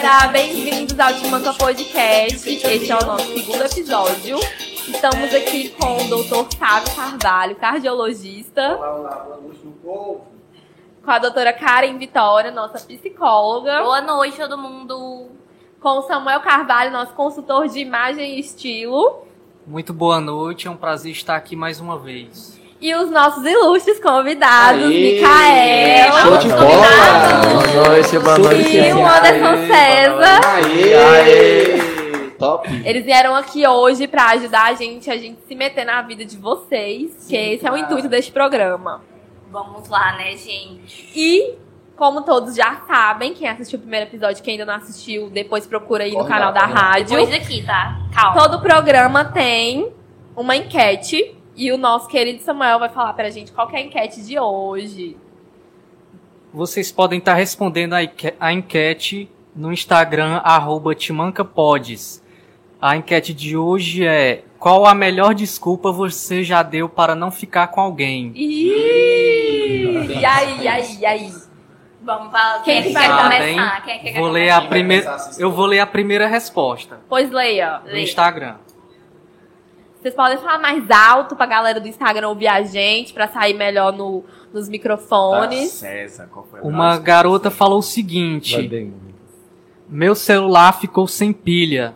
Galera, bem-vindos ao Timanca Podcast. Este é o nosso segundo episódio. Estamos aqui com o Dr. Fábio Carvalho, cardiologista. Olá, olá, boa noite do povo. Com a doutora Karen Vitória, nossa psicóloga. Boa noite, todo mundo. Com o Samuel Carvalho, nosso consultor de imagem e estilo. Muito boa noite, é um prazer estar aqui mais uma vez. E os nossos ilustres convidados, Aê! Micael. Show de bola! Boa noite, boa noite. E o Anderson César. Aê! Aê! Top! Eles vieram aqui hoje pra ajudar a gente, a gente se meter na vida de vocês, que esse é o cara. intuito deste programa. Vamos lá, né, gente? E, como todos já sabem, quem assistiu o primeiro episódio, quem ainda não assistiu, depois procura aí no Corre canal lá, da rádio. Depois daqui, tá? Calma. Todo programa tem uma enquete e o nosso querido Samuel vai falar pra gente qual que é a enquete de hoje. Vocês podem estar respondendo a enque- a enquete no Instagram, arroba Timancapodes. A enquete de hoje é qual a melhor desculpa você já deu para não ficar com alguém? Ih, e aí, e aí, e aí? Vamos falar. Quem Quem, que que vai quer começar, começar? Quem é que quer Vou ler começar? a primeira, eu vou ler a primeira resposta Pois leia. no Lê. Instagram. Vocês podem falar mais alto pra galera do Instagram ouvir a gente, pra sair melhor no, nos microfones. César, qual foi a Uma garota falou o seguinte. Meu celular ficou sem pilha.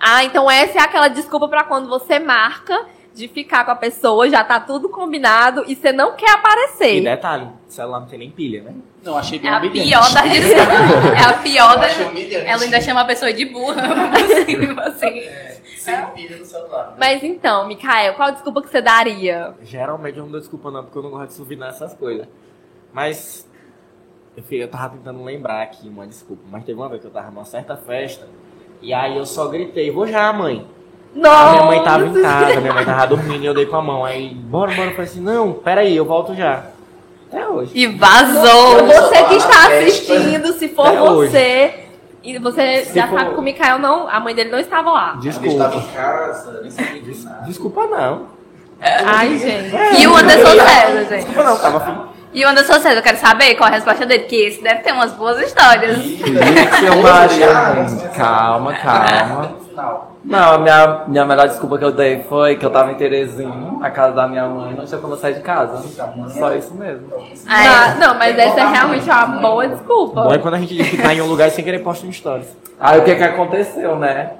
Ah, então essa é aquela desculpa pra quando você marca de ficar com a pessoa, já tá tudo combinado e você não quer E aparecer. detalhe, o celular não tem nem pilha, né? Não, achei bem É a humilhante. pior das desculpas. É a pior humilhante. Ela ainda chama a pessoa de burra. Assim, assim. Sem pilha no celular. Mas então, Mikael, qual desculpa que você daria? Geralmente eu não dou desculpa não, porque eu não gosto de subir nessas coisas. Mas eu, fui- eu tava tentando lembrar aqui uma desculpa, mas teve uma vez que eu tava numa certa festa e aí eu só gritei, vou já, mãe. Não! minha mãe tava em casa, minha mãe tava dormindo e eu dei com a mão. Aí, bora, bora. Eu falei assim, não, peraí, eu volto já. Até hoje. E vazou. Você que está assistindo, se for Até hoje. E você Se já for- sabe que o Mikael não, a mãe dele não estava lá. Ele estava Desculpa. em casa, nem sabia disso. Desculpa não. Ai, gente. E o Anderson César, gente. Desculpa não, tava. E o Anderson César, eu quero saber qual a resposta dele, porque esse deve ter umas boas histórias. Seu Maria, calma, calma. Não, a minha, minha melhor desculpa que eu dei foi que eu tava em Terezinha, na casa da minha mãe, não tinha como eu sair de casa. Só isso mesmo. Ah, não, mas essa é realmente uma boa desculpa. Bom é quando a gente diz que tá em um lugar sem querer posta um stories. Aí o que que aconteceu, né?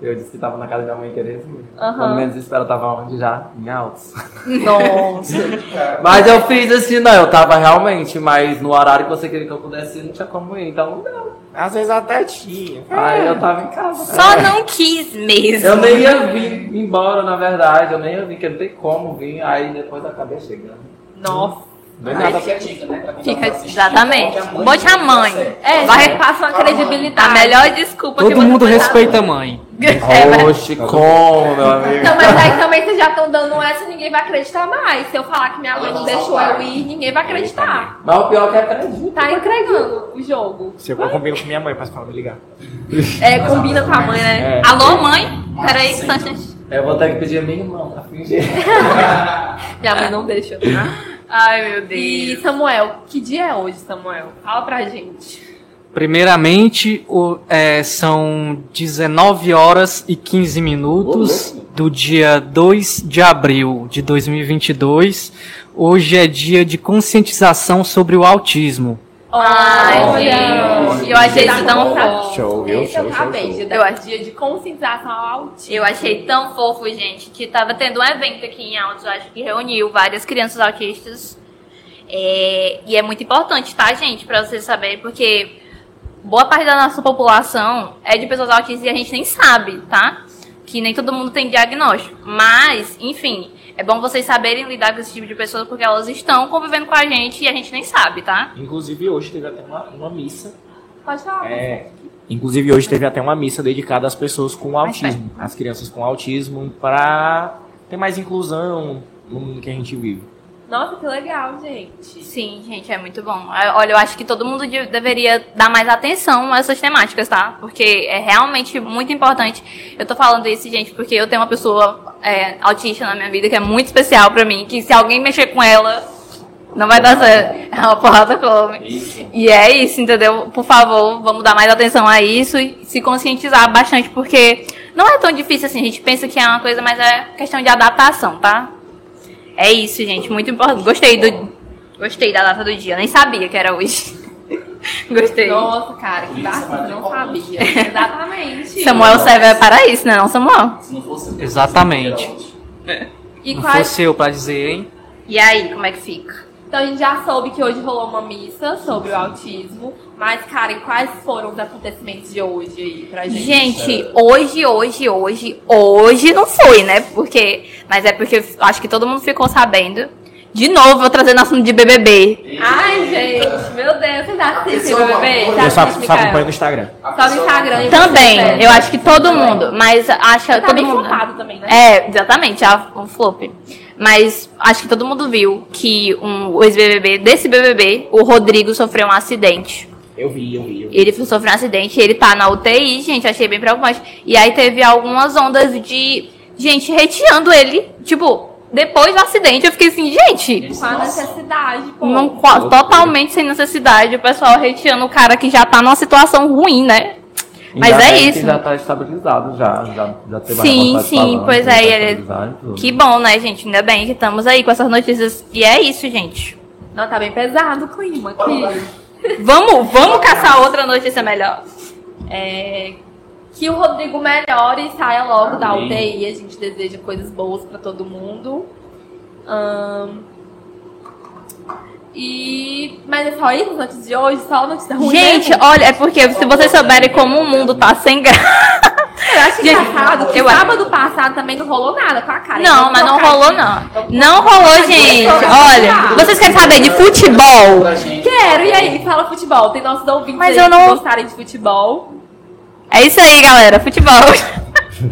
Eu disse que tava na casa da minha mãe em Terezinha. Aham. Quando minha desespero eu tava onde já? Em Altos. Nossa. Mas eu fiz assim, não, eu tava realmente, mas no horário que você queria que eu pudesse ir, não tinha como ir, então não deu. Às vezes até tinha. Aí eu tava em casa. só não quis mesmo. Eu nem ia vir embora, na verdade, eu nem ia vir, porque não tem como vir, aí depois acabei chegando. Nossa. Não é nada. fica a dica, né? Pra Fica- tá assistindo, Exatamente. Bote a mãe. É, Vai- vai passa uma credibilidade. A melhor desculpa que Todo você mundo respeita a mãe. É, mas- Oxe, como, meu amigo? Então, mas aí também vocês já estão dando essa e ninguém vai acreditar mais. Se eu falar que minha mãe não deixou eu ir, ninguém vai acreditar. Mas o pior é que acredita. Tá entregando o jogo. Se eu combino com minha mãe, pra ela me ligar. É, combina com a mãe, né? É. Alô, mãe? Peraí, instante. Eu vou ter que pedir a minha irmã pra fingir. Minha mãe não deixa, tá? Ai, meu E Deus. Samuel, que dia é hoje, Samuel? Fala pra gente. Primeiramente, o- é, são 19 horas e 15 minutos do dia 2 de abril de 2022. Hoje é dia de conscientização sobre o autismo. Ai, Olha! eu achei Tá isso tão fofo. Show, viu? Esse eu Show, show, acabei show. de dar. Dia de conscientização ao autismo. Eu achei tão fofo, gente, que tava tendo um evento aqui em Altos, eu acho que reuniu várias crianças autistas. É, e é muito importante, tá, gente, pra vocês saberem, porque boa parte da nossa população é de pessoas autistas e a gente nem sabe, tá? Que nem todo mundo tem diagnóstico. Mas, enfim, é bom vocês saberem lidar com esse tipo de pessoas porque elas estão convivendo com a gente e a gente nem sabe, tá? Inclusive hoje teve até uma, uma missa. Pode falar. É, inclusive hoje teve até uma missa dedicada às pessoas com autismo, às crianças com autismo, pra ter mais inclusão no mundo que a gente vive. Nossa, que legal, gente. Sim, gente, é muito bom. É, Olha, eu acho que todo mundo de- deveria dar mais atenção a essas temáticas, tá? Porque é realmente muito importante. Eu tô falando isso, gente, porque eu tenho uma pessoa é, autista na minha vida que é muito especial pra mim, que se alguém mexer com ela, Não vai dar certo. É uma porrada come. E é isso, entendeu? Por favor, vamos dar mais atenção a isso e se conscientizar bastante, porque não é tão difícil assim. A gente pensa que é uma coisa, mas é questão de adaptação, tá? É isso, gente. Muito importante. Gostei do. Gostei da data do dia. Eu nem sabia que era hoje. Gostei. Nossa, cara, que bacana, não sabia. Exatamente. Samuel serve para isso, né? Não, Samuel? Se não fosse Exatamente. E Não quais fosse eu pra dizer, hein? E aí, como é que fica? Então a gente já soube que hoje rolou uma missa sobre o autismo, mas, Karen, quais foram os acontecimentos de hoje aí pra gente? Gente, hoje, hoje, hoje, hoje não foi, né? Porque. Mas é porque eu acho que todo mundo ficou sabendo. De novo, vou trazer assunto de BBB. Ai, gente, meu Deus, vocês assistem BBB? Eu Já Eu só, só acompanho no Instagram. Só no Instagram. e Também, você, eu acho que todo mundo. Mas acho que Tá todo bem mundo. também, né? É, exatamente, a, o flop. Mas acho que todo mundo viu que um, o ex-BBB, desse BBB, o Rodrigo sofreu um acidente. Eu vi, eu vi. Eu vi. Ele sofreu um acidente, ele tá na UTI, gente, achei bem preocupante. E aí teve algumas ondas de gente hateando ele. Tipo, depois do acidente, eu fiquei assim, gente, Com a necessidade, pô. não, totalmente sem necessidade, o pessoal hateando o cara que já tá numa situação ruim, né? Mas é isso. Já tá estabilizado, já. Já, já teve Sim, sim, falando pois é, tá ele-. Que bom, né, gente? Ainda bem que estamos aí com essas notícias. E é isso, gente. Não, tá bem pesado o clima aqui. Vamos, vamos caçar outra notícia melhor. É, que o Rodrigo melhore e saia logo da UTI. A gente deseja coisas boas pra todo mundo. Ahn, e. Mas é só isso, as notícias de hoje? Só notícia ruim? Gente, mesmo? olha, é porque se vocês souberem como o mundo tá sem graça. eu acho gente, engraçado que eu acho- sábado passado também não rolou nada com a cara. Não, Vamos mas não rolou, não. Não rolou, gente. Olha, vocês querem saber de futebol? Quero, e aí? Fala futebol. Tem nossos ouvintes Mas aí eu não- que gostarem de futebol. É isso aí, galera. Futebol.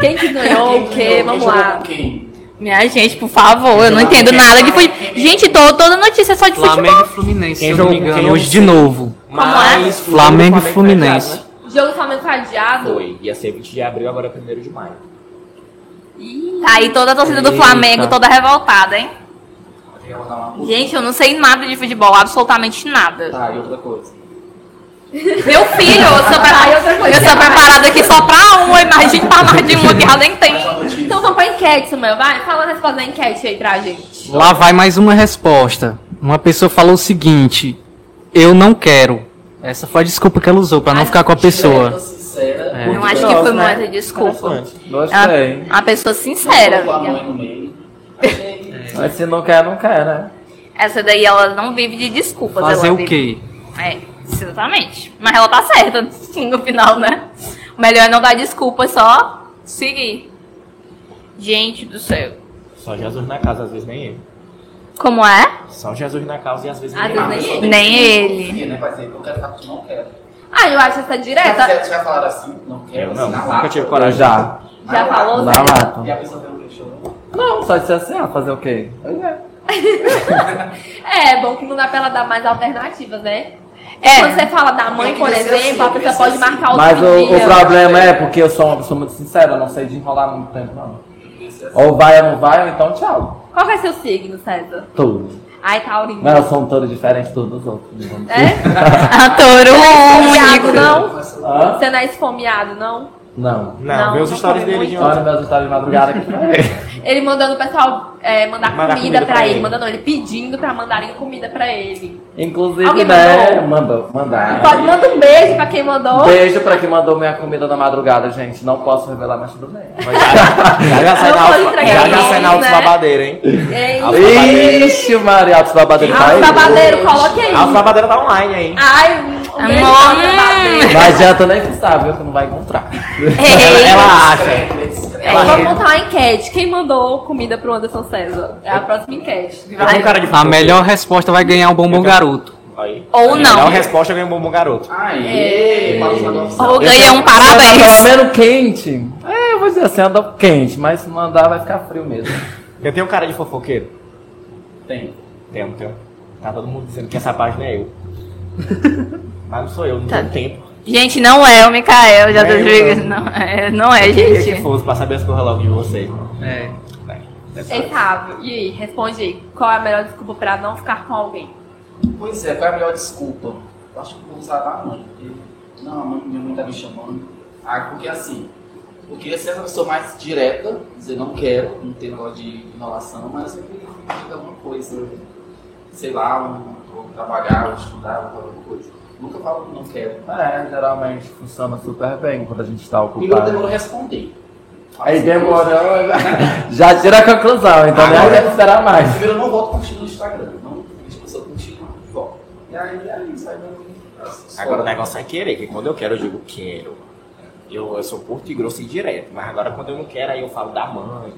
Quem que ganhou o quê? Quem Vamos lá. quem? Minha gente, por favor, eu não entendo nada de futebol. Gente, tô, toda notícia é só de Flamengo futebol. e Fluminense, Quem se eu não me engano, quem hoje de novo. Mas o Flamengo e foi Fluminense. adiado, O jogo do Flamengo foi adiado. Foi. Ia ser 20 de abril, agora é 1 de maio. Ih, Tá aí toda a torcida do Eita. Flamengo, toda revoltada, hein? Gente, eu não sei nada de futebol, absolutamente nada. Tá, e outra coisa. Meu filho, eu sou, pre- eu sou preparada aqui só pra uma, imagina pra mais de uma que já nem tem. Então vamos pra enquete, Samuel. Vai, fala a resposta da enquete aí pra gente. Lá vai mais uma resposta. Uma pessoa falou o seguinte: Eu não quero. Essa foi a desculpa que ela usou pra não ficar com a pessoa. sincera. É. Não acho que foi né? muita desculpa. É uma, Gostei. uma pessoa sincera. A. Mas se não quer, não quer, né? Essa daí ela não vive de desculpas. Fazer ela o quê? É, exatamente. Mas ela tá certa no final, né? O melhor é não dar desculpa, é só seguir. Gente do céu. Só Jesus na casa, às vezes nem ele. Como é? Só Jesus na casa e às vezes Às nem vezes ele. nem ele. Nem ele. Sim, né? Vai dizer, eu quero ficar com não quero. Ah, eu acho essa direta. já falaram assim? Não quero. Eu não, assim, na nunca lata. tive coragem. já. Já falou, Na Zé? lata. E a pessoa pelo. Não, só disse assim, ah, fazer o quê? Pois é. É, é bom que não dá pra ela dar mais alternativas, né? É. Quando você fala da mãe, por exemplo, a pessoa pode marcar outro Mas o, dia. o problema é porque eu sou uma pessoa muito sincera, eu não sei de enrolar muito tempo, não. Ou vai ou não vai, ou então tchau. Qual vai ser o signo, César? Tudo. Ai, Taurino. Mas eu sou um touro diferente de todos os outros. assim. É? A touro Esfomeado, único. não? Hã? Você não é esfomeado, não? Não. Não, Não, vê os stories dele de ontem. meus histórias de madrugada aqui. Ele mandando o pessoal é, mandar, Mandar comida, comida pra, pra ele. ele. Mandando, ele pedindo pra mandarem comida pra ele. Inclusive, Alguém né? mandou? Mandou, mandar. Pode mandar um beijo pra quem mandou. Beijo pra quem mandou minha comida da madrugada, gente. Não posso revelar, mas tudo bem. Mas já, já, já sai na na alta né? babadeira, hein? Ei, Ixi, Maria, Altos Babadeiro tá Alto aí? babadeiro, coloque aí. A alta babadeira tá online aí. Ai, Amor. Não adianta nem pensar, viu? Que não vai encontrar. Ei, Ela acha. Vamos montar uma enquete. Quem mandou comida pro Anderson César? É a próxima enquete. A melhor resposta vai ganhar um bombom garoto. Aí. Ou não. Melhor resposta ganha um bombom garoto. Aê! Ou ganha um pelo parabéns. menos quente. É, eu vou dizer assim, anda quente, mas se não andar vai ficar frio mesmo. Eu tenho um cara de fofoqueiro. Tem. Tenho, tenho. Tá todo mundo dizendo que essa página é eu. Mas não sou eu, não Tá. tenho tempo. Gente, não é o Mikael, já Não tô é eu, ligando. Não é, não é, Queria que gente. fosse pra saber as coisas logo de vocês. É. Ei, Fábio, e aí, responde aí. Qual é a melhor desculpa pra não ficar com alguém? Pois é, qual é a melhor desculpa? Eu acho que eu vou usar da mãe. Porque, não, a mãe, minha mãe tá me chamando. Ah, porque assim, eu queria ser uma pessoa mais direta, dizer não quero, não ter negócio de enrolação, mas eu sempre digo alguma coisa, sei lá, um, vou trabalhar, vou estudar, vou fazer alguma coisa. Nunca falo não quero. É, geralmente funciona super bem quando a gente tá E eu ocupado. demoro a responder. Aí demorou, já tira a conclusão, então nem Agora- deve esperar mais. Primeiro eu não volto contigo no Instagram, não pessoa contigo e volta. E aí, aí sai dando. Agora o negócio é querer, que quando eu quero, eu digo quero. Eu, eu sou curto e grosso e direto. Mas agora quando eu não quero, aí eu falo da mãe.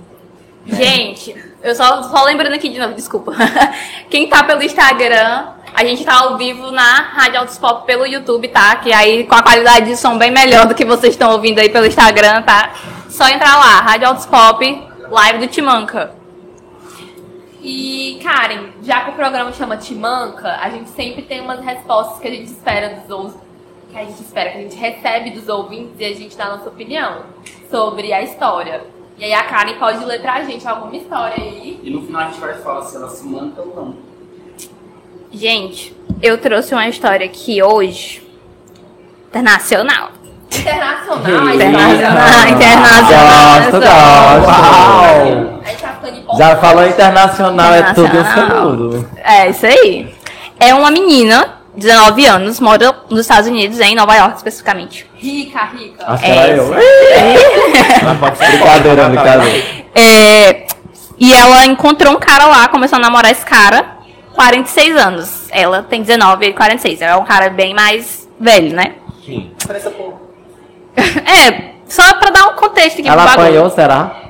Gente, eu só, só lembrando aqui de novo, desculpa. Quem tá pelo Instagram, a gente tá ao vivo na Rádio Altos Pop pelo YouTube, tá? Que aí com a qualidade de som bem melhor do que vocês estão ouvindo aí pelo Instagram, tá? Só entrar lá, Rádio Altos Pop, live do Timanca. E, Karen, já que o programa chama Timanca, a gente sempre tem umas respostas que a gente espera dos ouvintes, que a gente espera, que a gente recebe dos ouvintes e a gente dá a nossa opinião sobre a história. E aí a Karen pode ler pra gente alguma história aí. E no final a gente vai falar se ela se manca ou não. Gente, eu trouxe uma história aqui hoje, internacional. Internacional, a Internacional, internacional. Gosto, gosto. Uau. A gente tá ficando. Já falou internacional, é tudo seguro. É, isso aí. É uma menina, 19 anos, mora nos Estados Unidos, em Nova York especificamente. Rica, rica. Acho que É, era eu. Brincadeira, brincadeira. É, e ela encontrou um cara lá, começou a namorar esse cara, 46 anos. Ela tem 19 e ele 46. É um cara bem mais velho, né? Sim. Parece pouco. É, só pra dar um contexto aqui Ela pro bagulho. apanhou, será?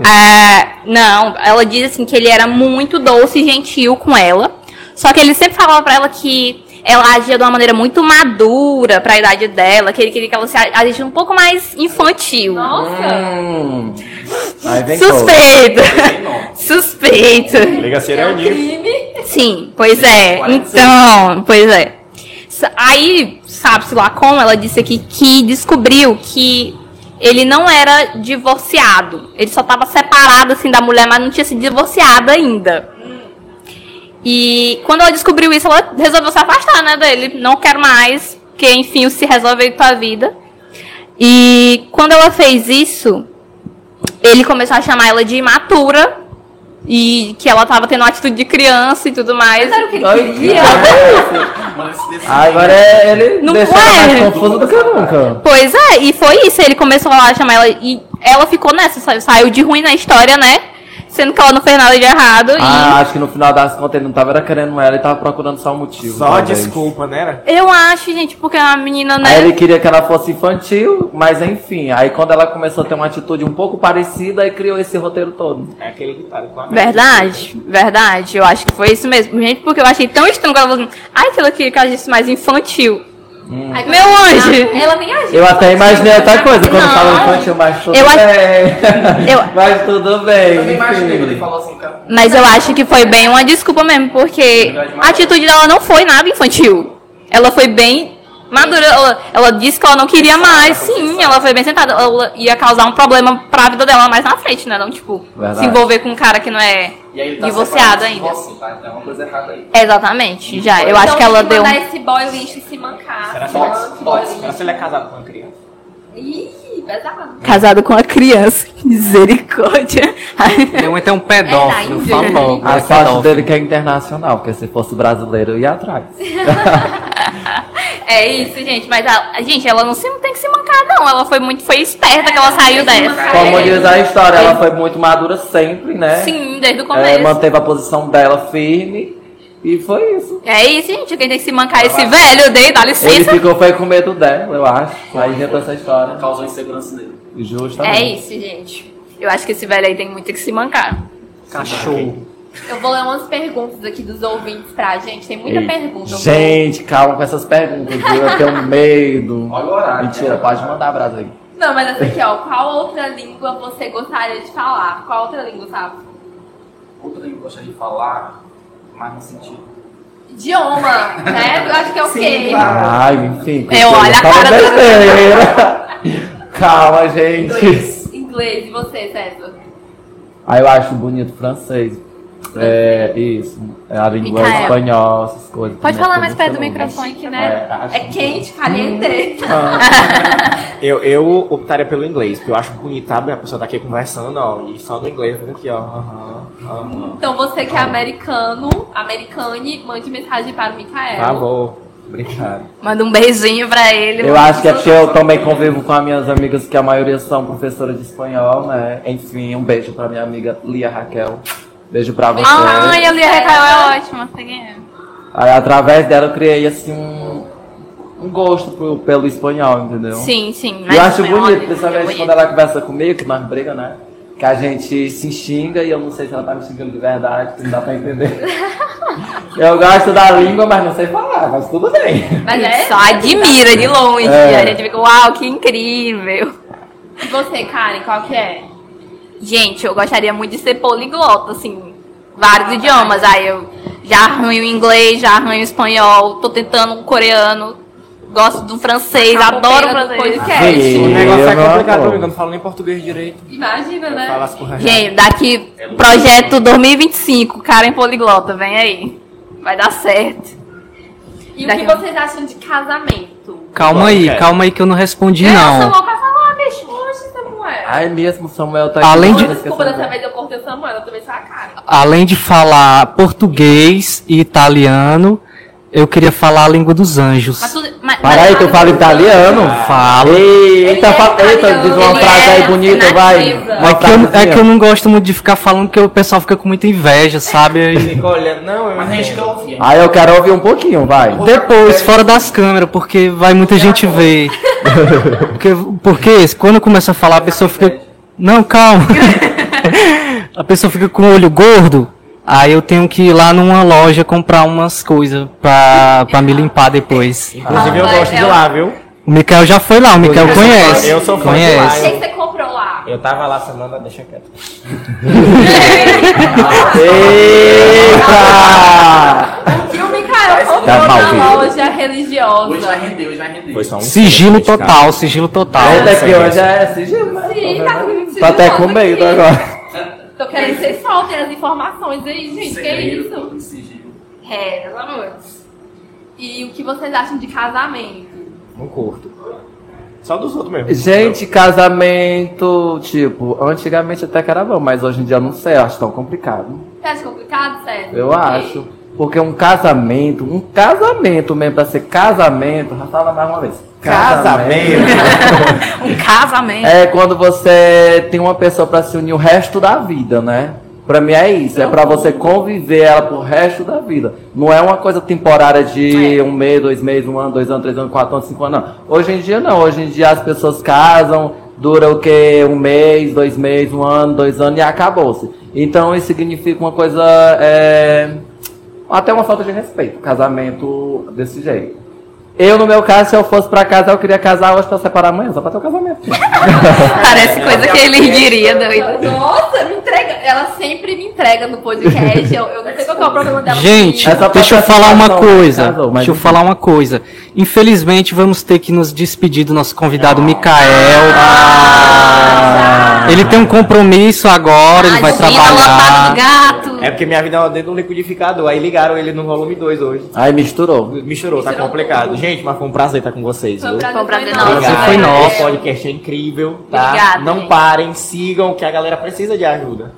É, não, ela diz assim que ele era muito doce e gentil com ela. Só que ele sempre falava pra ela que ela agia de uma maneira muito madura pra idade dela, que ele queria que ela se agisse um pouco mais infantil. Nossa. Hum. Suspeito! Suspeito! Liga É um sereninho. crime. Sim, pois é. 46. Então, pois é. Aí, sabe-se lá como, ela disse aqui que descobriu que ele não era divorciado. Ele só estava separado, assim, da mulher, mas não tinha se divorciado ainda. E quando ela descobriu isso, ela resolveu se afastar, né, dele. Não quero mais, porque, enfim, se resolve com a vida. E quando ela fez isso, ele começou a chamar ela de imatura. E que ela tava tendo uma atitude de criança e tudo mais. Mas era o que ele Ai, queria. Agora é, ele Não deixou é? mais confuso do que nunca. Pois é, e foi isso. Ele começou a chamar ela e ela ficou nessa, sa- saiu de ruim na história, né? Sendo que ela não fez nada de errado. Ah, acho que no final das contas ele não tava era querendo ela, ele tava procurando só um motivo. Só talvez. desculpa, né? E eu acho, gente, porque a menina, né? Aí ele queria que ela fosse infantil, mas enfim. Aí quando ela começou a ter uma atitude um pouco parecida, aí criou esse roteiro todo. É aquele ditado com a Verdade, verdade. Eu acho que foi isso mesmo. Gente, porque eu achei tão estranho que ela falou assim, ai, que ela queria que ela agisse mais infantil. Aí, Meu anjo! Ela nem agiu. Eu até imaginei outra coisa quando Não. fala infantil, mas tudo Eu acho- bem. Eu- Mas tudo bem. Eu também imaginei quando ele falou assim, cara. Mas eu acho que foi bem uma desculpa mesmo, porque a atitude dela não foi nada infantil. Ela foi bem madura. Ela, ela disse que ela não queria mais. Sim, ela foi bem sentada. Ela ia causar um problema pra vida dela mais na frente, né? Não, tipo, Verdade. se envolver com um cara que não é E aí ele tá divorciado ainda. tá? Então é uma coisa errada aí. Exatamente, já. Eu acho Então que ela tem deu. mandar esse boy lixo se mancar. Será que, Boy ele, boy será que ele é casado com uma criança? Ih, pesado. Casado com uma criança. Misericórdia. Deu então um pedófilo, É, falou. A é sorte dele que é internacional, porque se fosse brasileiro eu ia atrás. É isso, gente. Mas a, gente, ela não, se, não tem que se mancar, não. Ela foi muito, foi esperta que ela saiu dessa. Como diz a história, ela foi muito madura sempre, né? Sim, desde o É, começo. manteve a posição dela firme e foi isso. É isso, gente. Quem tem que se mancar é esse velho dele, dá Ele licença. ficou foi com medo dela, eu acho. Aí inventou essa história. Causou insegurança dele. Justamente. É isso, gente. Eu acho que esse velho aí tem muito que se mancar. Cachorro. Eu vou ler umas perguntas aqui dos ouvintes pra gente. Tem muita Ei, pergunta. Gente, calma com essas perguntas, viu? Eu tenho medo. Olha o horário. Mentira, pode mandar brasa aí. Não, mas essa aqui, ó. Qual outra língua você gostaria de falar? Qual outra língua, sabe? Outra que eu gostaria de falar, mas no sentido. Idioma, né? Eu acho que é o quê? Ai, enfim. Eu olho a cara do- besteira. Calma, gente. Inglês. E você, César? Aí eu acho bonito francês. É, isso. É a língua Micael. espanhola, essas coisas. Pode falar mais perto do microfone, que É, né? acho É quente, caliente. Eu, eu optaria pelo inglês, porque eu acho bonito, sabe? A pessoa tá aqui conversando, ó, e só no inglês, fica aqui, ó. Então você que é americano, americane, mande mensagem para o Mikael. Tá bom. Obrigado. Manda um beijinho pra ele. Eu acho que é porque eu também convivo com as minhas amigas, que a maioria são professoras de espanhol, né? Enfim, um beijo pra minha amiga Lia Raquel. Beijo pra você. Ai, a Lia Raquel é ótima. sei quem é. Aí, através dela eu criei assim um, um gosto pro- pelo espanhol, entendeu? Sim, sim. Eu acho bonito, principalmente quando ela conversa comigo, que nós briga, né? Que a gente se xinga e eu não sei se ela tá me xingando de verdade, que não dá pra entender. eu gosto da língua, mas não sei falar, mas tudo bem. Mas é. Só admira de longe. É. A gente fica, uau, que incrível. E você, Karen, qual que é? Gente, eu gostaria muito de ser poliglota, assim, vários idiomas. Aí eu já arranho inglês, já arranho espanhol, tô tentando um coreano, gosto do francês, adoro do francês. podcast. Sim. O negócio é complicado apoio. pra mim, eu não falo nem português direito. Imagina, né? Fala as porra Gente, daqui, projeto 2025, Karen Poliglota, vem aí. Vai dar certo. E o que vocês acham de casamento? Calma aí, calma aí que eu não respondi É, não. Oxe, Samuel. Ai mesmo, Samuel tá Além aqui, de- Desculpa, dessa vez eu cortei o Samuel, eu também sou a Karen. Além de falar português e italiano, eu queria falar a língua dos anjos. Mas tudo, mas, Para aí, tu fala italiano? Falo. Eita, Ele é fa- eita, diz uma ele frase aí é bonita, vai. É que, eu, é frasezinha. que eu não gosto muito de ficar falando porque o pessoal fica com muita inveja, sabe? Aí- Fica olhando, não, eu Mas a gente quer ouvir. Aí eu quero ouvir um pouquinho, vai. Depois, fora das câmeras, porque vai muita gente ver. Porque, porque quando eu começo a falar, a pessoa fica. Não, calma. A pessoa fica com o olho gordo. Aí eu tenho que ir lá numa loja comprar umas coisas pra, pra me limpar depois. Inclusive eu Ah, gosto de é lá, viu? O Mikael já foi lá, o Mikael Eu conhece. eu sou fã de O conhece. que que você comprou lá? Eu tava lá semana, deixa quieto. Eita! O que o Mikael comprou Tá na loja religiosa? Hoje vai render, hoje vai render. Foi só um Sigilo total, sigilo total. Eita, que hoje é sigilo, né? Sim, tá com Tô até com medo agora. Tô querendo que vocês soltem as informações aí, gente. Que Segredo, isso? É, pelo amor. E o que vocês acham de casamento? Não curto. Só dos outros mesmo. Gente, casamento, tipo, antigamente até que era bom, mas hoje em dia eu não sei, eu acho tão complicado. Você acha complicado, sério? Eu acho. Porque um casamento, um casamento mesmo, pra ser casamento, já fala mais uma vez. Casamento. Um casamento. É quando você tem uma pessoa pra se unir o resto da vida, né? Pra mim é isso, é pra você conviver ela pro resto da vida. Não é uma coisa temporária de um mês, dois meses, um ano, dois anos, três anos, quatro anos, cinco anos, não. Hoje em dia não, hoje em dia as pessoas casam, dura o que? Um mês, dois meses, um ano, dois anos e acabou-se. Então isso significa uma coisa, é, até uma falta de respeito, casamento desse jeito. Eu, no meu caso, se eu fosse pra casar, eu queria casar hoje pra separar amanhã, só pra ter o casamento. Parece coisa que ele diria, doido. Nossa, me entrega. Ela sempre me entrega no podcast. Eu, eu não sei qual que é o problema dela. Gente, deixa eu falar uma coisa. casou, mas Deixa eu falar uma coisa. Infelizmente, vamos ter que nos despedir do nosso convidado Mikael. Ah. Ele tem um compromisso agora, ele vai trabalhar. gato. É porque minha vida é dentro do liquidificador. Aí ligaram ele no volume 2 hoje. Aí misturou. Misturou, tá Misturou complicado. tudo. Gente, mas foi um prazer estar com vocês. Foi um prazer, Foi um prazer nosso. nosso. Prazer foi nosso. O podcast é incrível, tá? Obrigada, Não gente. parem, sigam, que a galera precisa de ajuda.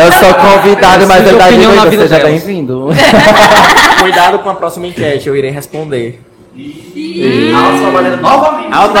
Eu sou convidado, mas tá de dizendo, vida seja delas. bem-vindo. Cuidado com a próxima enquete, eu irei responder. E Alto Salvadeira novamente. Alto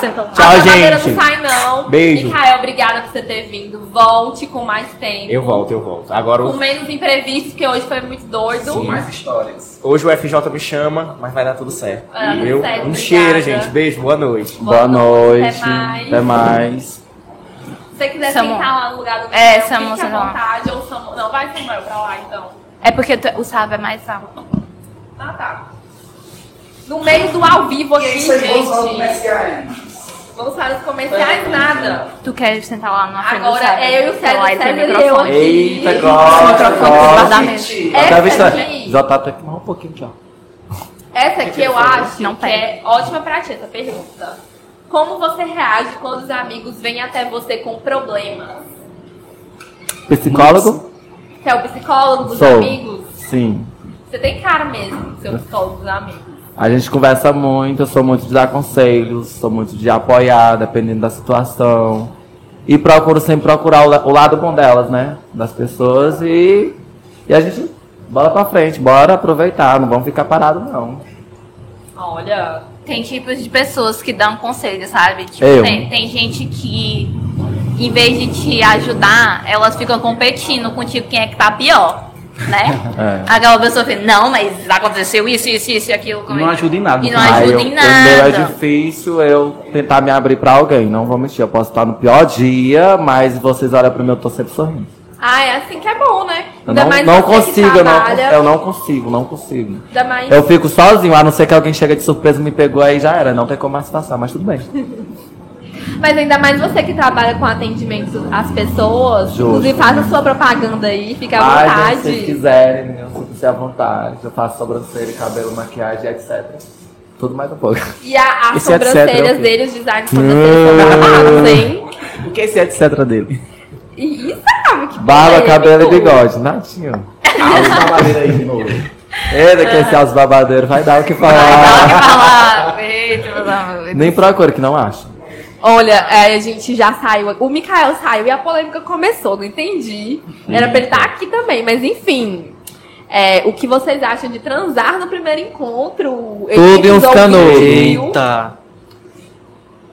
Sentou. Tchau, a gente. não sai, não. Beijo. Micael, obrigada por você ter vindo. Volte com mais tempo. Eu volto, eu volto. Agora, Com o- menos imprevistos, porque hoje foi muito doido. Com mais histórias. hoje o FJ me chama, mas vai dar tudo certo. Vai dar tudo Viu? certo, um obrigada. cheiro, gente. Beijo, boa noite. Boa noite. Até mais. Até mais. Se você quiser Samu. sentar lá no lugar do É, Micael, Samu, fique à vontade. Ou Samu... Não, vai Samuel pra lá, então. É porque tu- o sábio é mais alto. Ah, tá. No meio do ao vivo aqui, gente. Vamos para os comerciais, nada. Tu quer sentar lá na frente do Agora é eu e o Sérgio, tem Sérgio e eu aqui. Eita, que Até vista. aqui- Já tá aqui mais um pouquinho, tchau. Essa aqui eu acho Não que é ótima pra ti, essa pergunta. Como você reage quando os amigos vêm até você com problemas? Psicólogo? Você é o psicólogo dos Sou. amigos? Sim. Você tem cara mesmo o psicólogo dos amigos. A gente conversa muito, eu sou muito de dar conselhos, sou muito de apoiar, dependendo da situação. E procuro sempre procurar o, o lado bom delas, né? Das pessoas e, e a gente bola pra frente, bora aproveitar, não vamos ficar parado não. Olha, Tem tipos de pessoas que dão conselho, sabe? Tipo, Eu. tem, tem gente que, em vez de te ajudar, elas ficam competindo contigo quem é que tá pior. Né? É. Aquela pessoa fica, não, mas aconteceu isso, isso, isso e aquilo. como é Não que-" ajuda em nada. E não Aí ajuda eu- em O meu é nada. difícil eu tentar me abrir pra alguém, não vou mentir. Eu posso estar no pior dia, mas vocês olham pra mim, eu tô sempre sorrindo. ah, é assim que é bom, né? Eu não, mais não consigo, eu não, eu não consigo, não consigo. Ainda mais... Eu fico sozinho, a não ser que alguém chega de surpresa e me pegou aí já era. Não tem como mais passar, mas tudo bem. Mas ainda mais você que trabalha com atendimento às pessoas. Justo. Inclusive, faça a sua propaganda aí, fica à Ai, vontade. gente, se vocês quiserem, meninas, sintam-se à vontade. Eu faço sobrancelha, cabelo, maquiagem, etc. Tudo mais um pouco. E a, as é sobrancelhas dele, os designs de sobrancelhas são babados, hein? O que é esse etc dele? E sabe que Barba, polêmico. cabelo e bigode. Nadinho. Ah, os babadeiros aí de novo. Eita, que esse aos babadeiros vai dar o que Vai dar o que falar. falar. Eita, meus amores. Nem procura, que não acho. Olha, é, a gente já saiu. O Mikael saiu e a polêmica começou, não entendi. Era pra ele estar aqui também, mas enfim. É, o que vocês acham de transar no primeiro encontro? Tudo e uns canudos. Eita.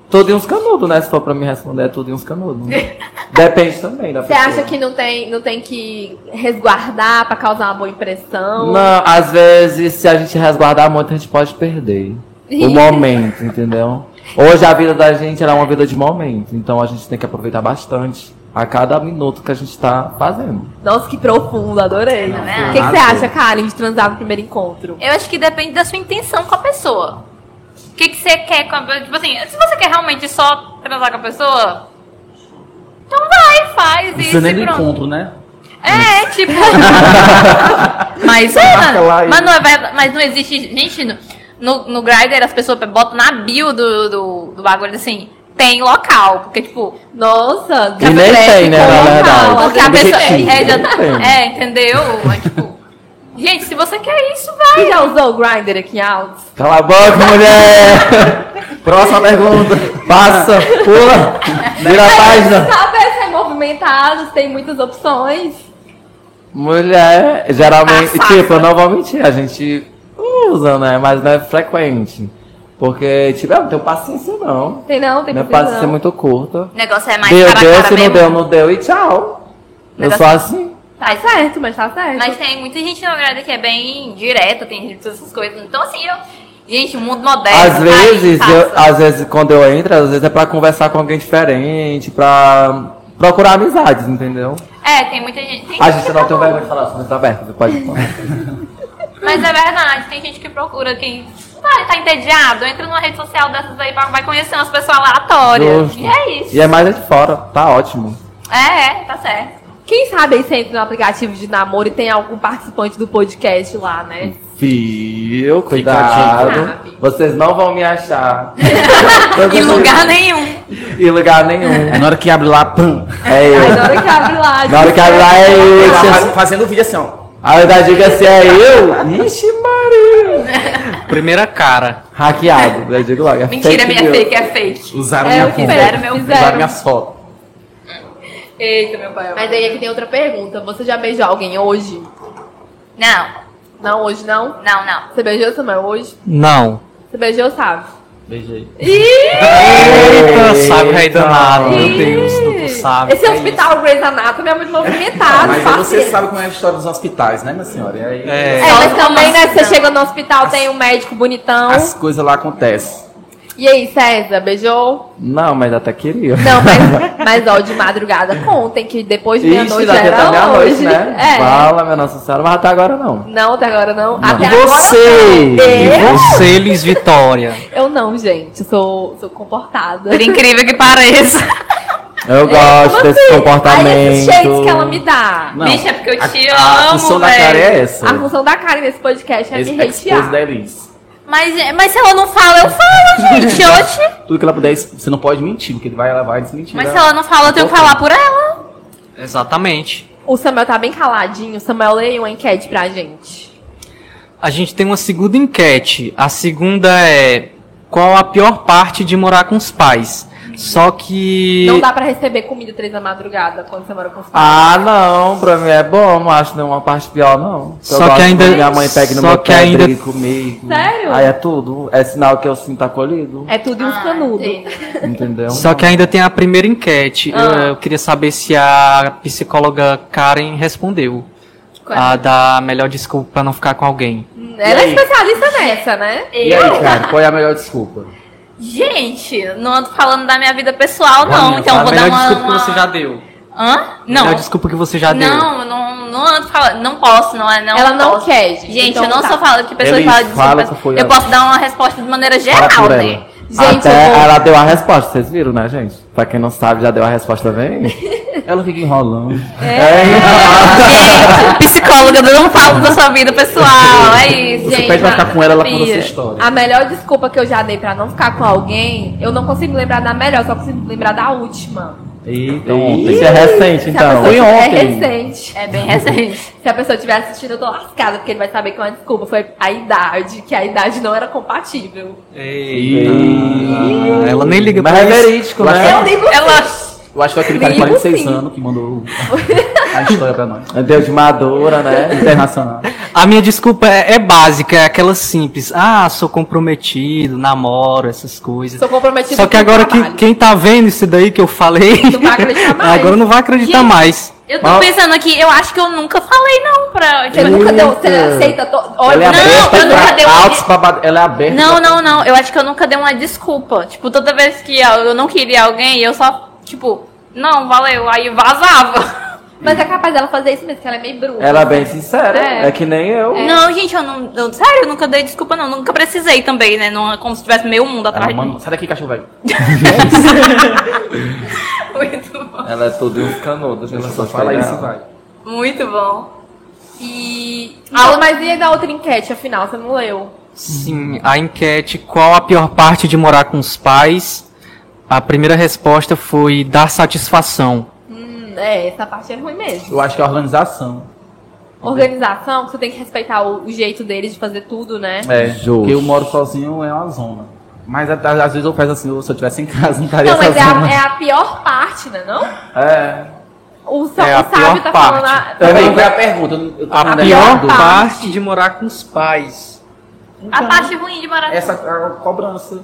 Tudo em uns canudos, né? Se for pra me responder, é tudo em uns canudos. Depende também da Você pessoa. acha que não tem, não tem que resguardar pra causar uma boa impressão? Não, às vezes, se a gente resguardar muito, a gente pode perder o momento, entendeu? Hoje a vida da gente é uma vida de momento, então a gente tem que aproveitar bastante a cada minuto que a gente tá fazendo. Nossa, que profundo, adorei. Não, O né? que, que você acha, Karen, de transar no primeiro encontro? Eu acho que depende da sua intenção com a pessoa. O que, que você quer com a Tipo assim, se você quer realmente só transar com a pessoa, então vai, faz Não isso. precisa nem do pronto. encontro, né? É, tipo. mas é, mas não, é verdade, mas não existe. Gente, no, no, no Grindr as pessoas botam na bio do, do, do bagulho assim, tem local. Porque, tipo, Nossa, E nem tem, né, na verdade. porque a pessoa. É, já não tá- é, entendeu? É, tipo, gente, se você quer isso, Você vai. já usou o Grindr aqui em Altos? Cala a boca, mulher! Próxima pergunta. Passa, pula, vira a página. Sabe, é movimentado, tem muitas opções. Mulher, geralmente, tipo, eu não vou mentir, a gente usa, né? Mas não é frequente. Porque, tipo, eu não tenho paciência, não. Tem não, tem Minha paciência paciência é não. muito curta. O negócio é mais Deu, cara deu, cara se não mesmo. deu, não deu e tchau. Eu sou assim. Tá certo, mas tá certo. Mas tem muita gente no Grindr que é bem direta, tem gente todas essas coisas. Então, assim, eu. Gente, o mundo moderno. Às tá vezes, aí, eu, às vezes, quando eu entro, às vezes é pra conversar com alguém diferente, pra procurar amizades, entendeu? É, tem muita gente. Tem A gente gente que não tem procura. vergonha de falar, somos abertos, você pode falar. Mas é verdade, tem gente que procura quem vai tá entediado, entra numa rede social dessas aí, vai vai conhecer umas pessoas aleatórias. Justo. E é isso. E é mais de fora, tá ótimo. É, é, tá certo. Quem sabe aí você entra no aplicativo de namoro e tem algum participante do podcast lá, né? Fio, cuidado. Vocês não vão me achar. Em lugar nenhum. Em lugar nenhum. Na hora que abre lá, pum. É eu. na hora que abre lá. Na hora que abre lá é eu. faz- fazendo o vídeo assim, ó. Aí da diga se é eu. Ixi, Maria. Primeira cara. Hackeado. Eu digo logo. É Mentira, fake minha news. fake, é fake. Usaram É, minha o que conta. fizeram, meu fizeram. Usaram minhas fotos. Eita, meu pai. Mas aí aqui tem outra pergunta. Você já beijou alguém hoje? Não, Não, hoje não? não, não. Você beijou Samuel hoje? Não. Você beijou, sabe? Beijei. Eita, sabe rei danado. Meu! Deus, tu sabe. Esse hospital Grey's Anatomy é muito movimentado. Mas aí você sabe como é a história dos hospitais, né, minha senhora? E aí É. É, mas também, né? Você chega no hospital, tem um médico bonitão. as coisas lá acontecem. E aí, César, beijou? Não, mas até queria. Não, mas, mas ó, de madrugada contem que depois de meia-noite daqui era até meia-noite, né? É. Fala, minha Nossa Senhora, mas até agora não. Não, até agora não. Até E agora você? não. E você, Liz Vitória? Eu não, gente. Sou, sou comportada. Por incrível que pareça. Eu gosto Como desse assim? comportamento. Aí esses shades que ela me dá. Não, Bicha, é porque eu te a, A amo, função da velho. cara é essa. A função da Karen nesse podcast é me Expose hatear. da Elis. Mas, mas se ela não fala, eu falo, gente. Oxi. Tudo que ela puder, você não pode mentir, porque ele vai, ela vai desmentir. Mas né? se ela não fala, eu tenho que falar por ela. Exatamente. O Samuel tá bem caladinho. Samuel, leia uma enquete pra gente. A gente tem uma segunda enquete. A segunda é qual a pior parte de morar com os pais? Só que Não dá pra receber comida três da madrugada quando você mora com os pais. Ah, não, pra mim é bom, não acho nenhuma parte pior, não. Eu Só que ainda- minha mãe pega no só meu que pé, ainda- briga comigo. Sério? Aí é tudo. É sinal que eu sinto acolhido. É tudo uns Ah, canudos. Entendeu? Só que ainda tem a primeira enquete. Ah. Eu, eu queria saber se a psicóloga Karen respondeu. Qual é? A da melhor desculpa pra não ficar com alguém. Ela é especialista nessa, né? E aí, cara, qual é a melhor desculpa? Gente, não ando falando da minha vida pessoal, não. Então a vou dar uma. desculpa uma- que você já deu. Hã? Não. Melhor desculpa que você já deu. Não, não, não ando falando. Não posso, não é? Não Ela não posso. quer, gente. Então eu não tá. sou falando que pessoas Eles falam desculpas. que foi Eu posso dar uma resposta de maneira Fala geral, por né? Gente, Até vou- ela deu a resposta, vocês viram, né, gente? Pra quem não sabe, já deu a resposta também. Ela fica enrolando. Gente, psicóloga, eu não falo da sua vida pessoal. É isso, Você gente. pede pra ficar com ela, ela conta a sua história. A melhor desculpa que eu já dei pra não ficar com alguém, eu não consigo lembrar da melhor, só consigo lembrar da última. Então, ontem. Isso é recente, então. Foi tiver- ontem. É recente. É bem recente. Se a pessoa estiver assistindo, eu tô lascada, porque ele vai saber que é uma desculpa. Foi a idade, que a idade não era compatível. Eita. Ela nem liga Mas pra é isso. verídico, Eu acho né? Eu digo Ela. Eu acho que foi aquele cara de Ligo 46 sim. anos que mandou a história pra nós. É Deus de madura, né? Internacional. A minha desculpa é, é básica, é aquela simples. Ah, sou comprometido, namoro, essas coisas. Sou comprometido Só que agora que, quem tá vendo isso daí que eu falei, Não vai acreditar mais. agora não vai acreditar Gente, mais. Eu tô Mas- pensando aqui, eu acho que eu nunca falei não pra. Você nunca deu. Você Eita. aceita. To... Ela Olha, é Não, eu nunca dei uma- altos babado- Ela é aberta. Não, não, não. Eu acho que eu nunca dei uma desculpa. Tipo, toda vez que eu não queria alguém, eu só, tipo, não, valeu. Aí vazava. Mas é capaz dela fazer isso mesmo, que ela é meio bruta. Ela é bem sincera, É. é, que nem eu. Não, gente, eu não. Eu, sério, eu nunca dei desculpa, não. Nunca precisei também, né? Não, é como se tivesse meio mundo atrás Ela, mano, sai daqui, cachorro velho. Muito bom. Ela é tudo uns canudos. Ela ela só só fala isso e vai. Muito bom. E. Ah, mas e aí da outra enquete, afinal, você não leu? Sim, a enquete qual a pior parte de morar com os pais? A primeira resposta foi dar satisfação. Hum, é, essa parte é ruim mesmo. Eu acho que é a organização. Organização, que você tem que respeitar o, o jeito deles de fazer tudo, né? É, Justo. porque eu moro sozinho é uma zona. Mas às vezes eu peço assim, se eu tivesse em casa, não estaria Não, mas é a, é a pior parte, né? Não? É. O, Sa É a o Sábio pior tá parte. falando. A... Qual é a pergunta? Eu- eu tô A pior errado. parte de morar com os pais. A parte ruim de morar Essa a cobrança.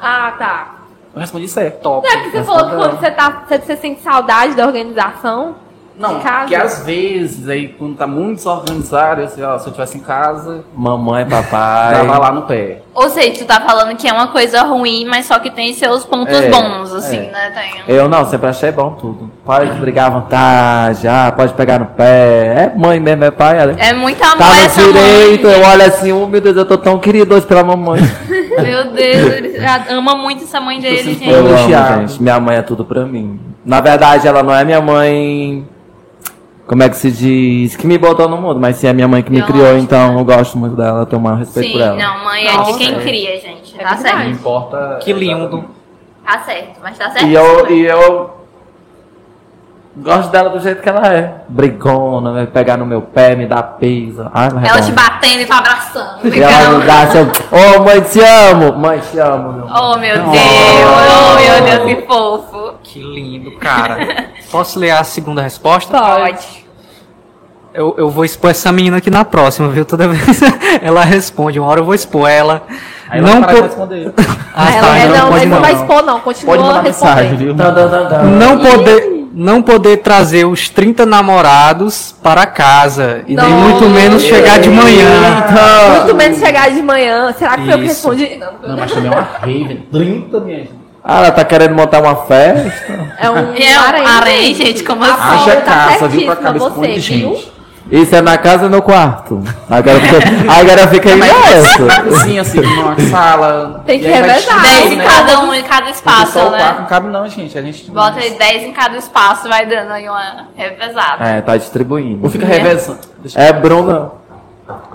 Ah, tá. Eu respondi certo. Top. Não é porque você falou que quando você, tá, você, você sente saudade da organização Não, porque às vezes, aí quando tá muito desorganizado, eu sei, ó, se eu tivesse em casa, Mamãe, papai. tava lá no pé. Ou seja, tu tá falando que é uma coisa ruim, mas só que tem seus pontos É, bons, assim, é. né? Tem. Eu não, sempre achei bom tudo. Pode brigar à vontade, ah, pode pegar no pé. É mãe mesmo, é pai. Ela... É muito amor Tá no essa direito, mãe. eu olho assim, oh meu Deus, eu tô tão querido hoje pela mamãe. Meu Deus, ele ama muito essa mãe dele, gente. Eu amo, gente. Minha mãe é tudo pra mim. Na verdade, ela não é minha mãe. Como é que se diz? Que me botou no mundo, mas sim é minha mãe que me criou, Biológica. então eu gosto muito dela, eu tenho o maior respeito por Sim, ela. não, mãe é de quem é. cria, gente. É Tá verdade. Não certo. importa. Que lindo. Tá certo, mas tá certo. E eu, e eu gosto dela do jeito que ela é. Brigona, vai pegar no meu pé, me dá peso. Ai, é Ela bom. te batendo e tu abraçando. E ela me dá seu. Ô mãe, te amo! Mãe, te amo, meu. Oh, meu Deus. Oh, meu Deus, que fofo. Que lindo, cara. Posso ler a segunda resposta? Pode. Eu, eu vou expor essa menina aqui na próxima, viu? Toda vez ela responde, uma hora eu vou expor ela. Aí não ela po- responder. Ah, ela, tá, é, não, não, pode não não. vai expor, não. Continua Pode mandar mensagem, respondendo. viu? Tan, tan, tan, tan. Não poder, não poder trazer os 30 namorados para casa e nem muito menos chegar de manhã. Muito menos chegar de manhã. Será que foi eu que Isso. respondi? Não, Não, mas também é uma rave. 30, minha gente. Ah, ela tá querendo montar uma festa? É um É um harém, gente, como assim? Paula Haja tá casa, viu, pra com você, viu? gente. Isso é na casa ou no quarto? Agora fica, agora fica aí nessa. Sim, assim, numa sala. Tem que revezar. tirando, 10 em né? cada um, em cada espaço, só o quarto né? não cabe não, gente. A gente Bota aí 10 em cada espaço, vai dando aí uma revezada. É, tá distribuindo. Ou fica revezando. É Bruna.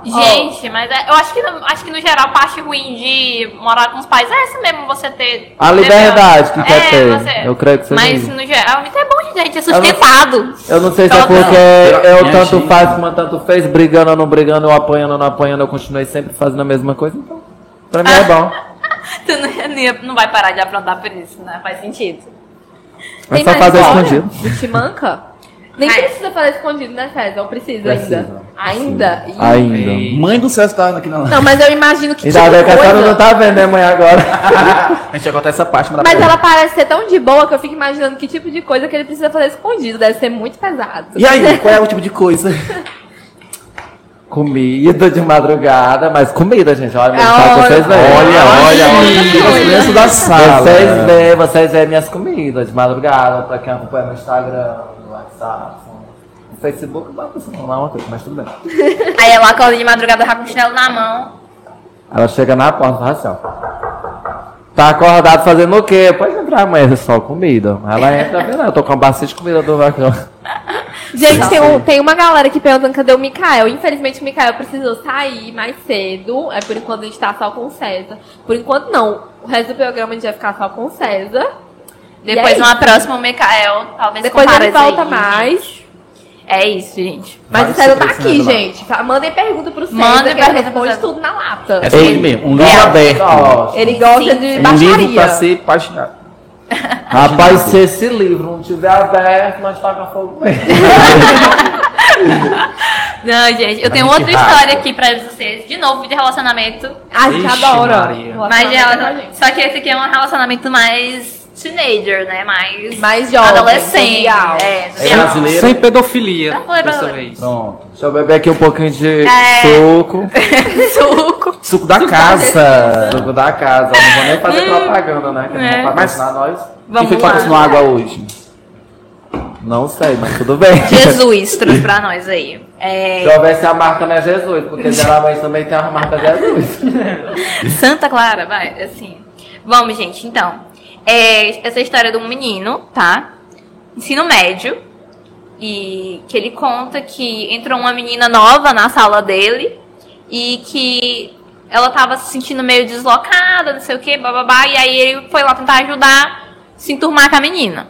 Gente, mas é- eu acho que, no- acho que no geral a parte ruim de morar com os pais é essa mesmo, você ter. A liberdade que quer é, ter. Você, Eu creio que seja Mas isso. no geral, então é bom de gente, é sustentado. Eu não sei se é porque eu Minha tanto gente. faz como tanto fez, brigando ou não brigando, eu apanhando ou não apanhando, eu continuei sempre fazendo a mesma coisa, então. Pra mim é bom. Tu não, não vai parar de aprontar por isso, né? Faz sentido. É Tem só fazer escondido. Do Timanca? Nem Ai. precisa fazer escondido, né, Fez? Ou precisa, Precisa. ainda? Ainda? Ainda. Mãe do céu está aqui na Não, mas eu imagino que Ainda tipo bem que a não tá vendo, né, mãe, agora? A gente já conta essa parte, Mas ela parece ser tão de boa que eu fico imaginando que tipo de coisa que ele precisa fazer escondido. Deve ser muito pesado. E aí, qual é o tipo de coisa? Comida de madrugada, mas comida, gente. Olha, meu É, olha, vocês veem. Olha, olha, olha. As crianças da sala. Vocês veem, vocês veem minhas comidas de madrugada, pra quem acompanha no Instagram, no WhatsApp, no Facebook, lá uma coisa, mas tudo bem. Aí ela acorda de madrugada já com o chinelo na mão. Ela chega na porta e fala assim, ó. Tá acordado fazendo o quê? Pode entrar, é só comida. Ela entra, lá, eu tô com uma bacia de comida do vacão. Gente, tem, um- tem uma galera aqui perguntando cadê o Mikael. Infelizmente o Mikael precisou sair mais cedo. É por enquanto a gente tá só com o César. Por enquanto não. O resto do programa a gente vai ficar só com o César. Depois, é numa próxima, o Mikael talvez Depois ele volta aí. mais. É isso, gente. Mas Vários o César tá aqui, Eduardo? gente. Mandem pergunta pro César, Mandem que ele pergunta pro responde César. tudo na lata. É sobre mesmo, um livro É. aberto. Ele gosta Sim. de Um baixaria. livro pra ser paginado. Rapaz, se esse livro não tiver aberto, nós taca fogo mesmo. Não, gente, eu tenho outra rasga. história aqui pra vocês. De novo, de relacionamento. A gente Ixi. Maria. Mas com gente. só que esse aqui é um relacionamento mais teenager, né? Mais, Mais jovem, adolescente. É, É. Sem pedofilia Não foi dessa vez. Pronto. Deixa eu beber aqui um pouquinho de É. suco. Suco. Suco da casa. Suco da casa. Não vou nem fazer propaganda, né? Que não É. vão patrocinar nós. Quem Vamos foi que lá. patrocinou água hoje? Não sei, mas tudo bem. Jesus trouxe pra nós aí. É, Deixa eu ver se a marca não é Jesus, porque geralmente também tem a marca Jesus. Santa Clara, vai, assim. Vamos, gente, então. É, essa história de um menino, tá? Ensino médio. E que ele conta que entrou uma menina nova na sala dele e que ela tava se sentindo meio deslocada, não sei o que, bababá, e aí ele foi lá tentar ajudar, se enturmar com a menina.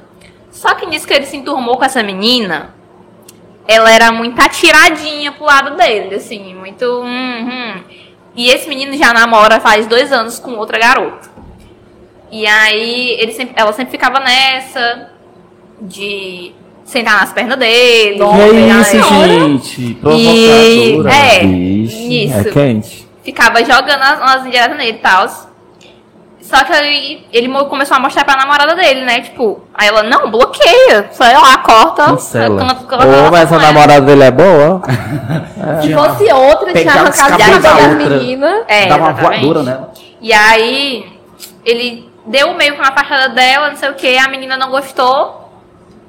Só que nisso que ele se enturmou com essa menina, ela era muito atiradinha pro lado dele, assim, muito. hum, hum. E esse menino já namora faz dois anos com outra garota. E aí ele sempre- ela sempre ficava nessa de sentar nas pernas dele. Que pegar isso, gente? E, Provocadora. é, Ixi, isso. É quente. Ficava jogando as, umas indiretas nele e tal. Só que aí ele começou a mostrar pra namorada dele, né? Tipo, aí ela, não, bloqueia. Sei lá, corta. Cancela. canta- canta- Ô, canta mas com a ela. namorada dele é boa? Se fosse outra, tinha arrancado a da menina. É, Dá uma exatamente. voadora nela. E aí, ele deu meio com a fachada dela, não sei o que, a menina não gostou,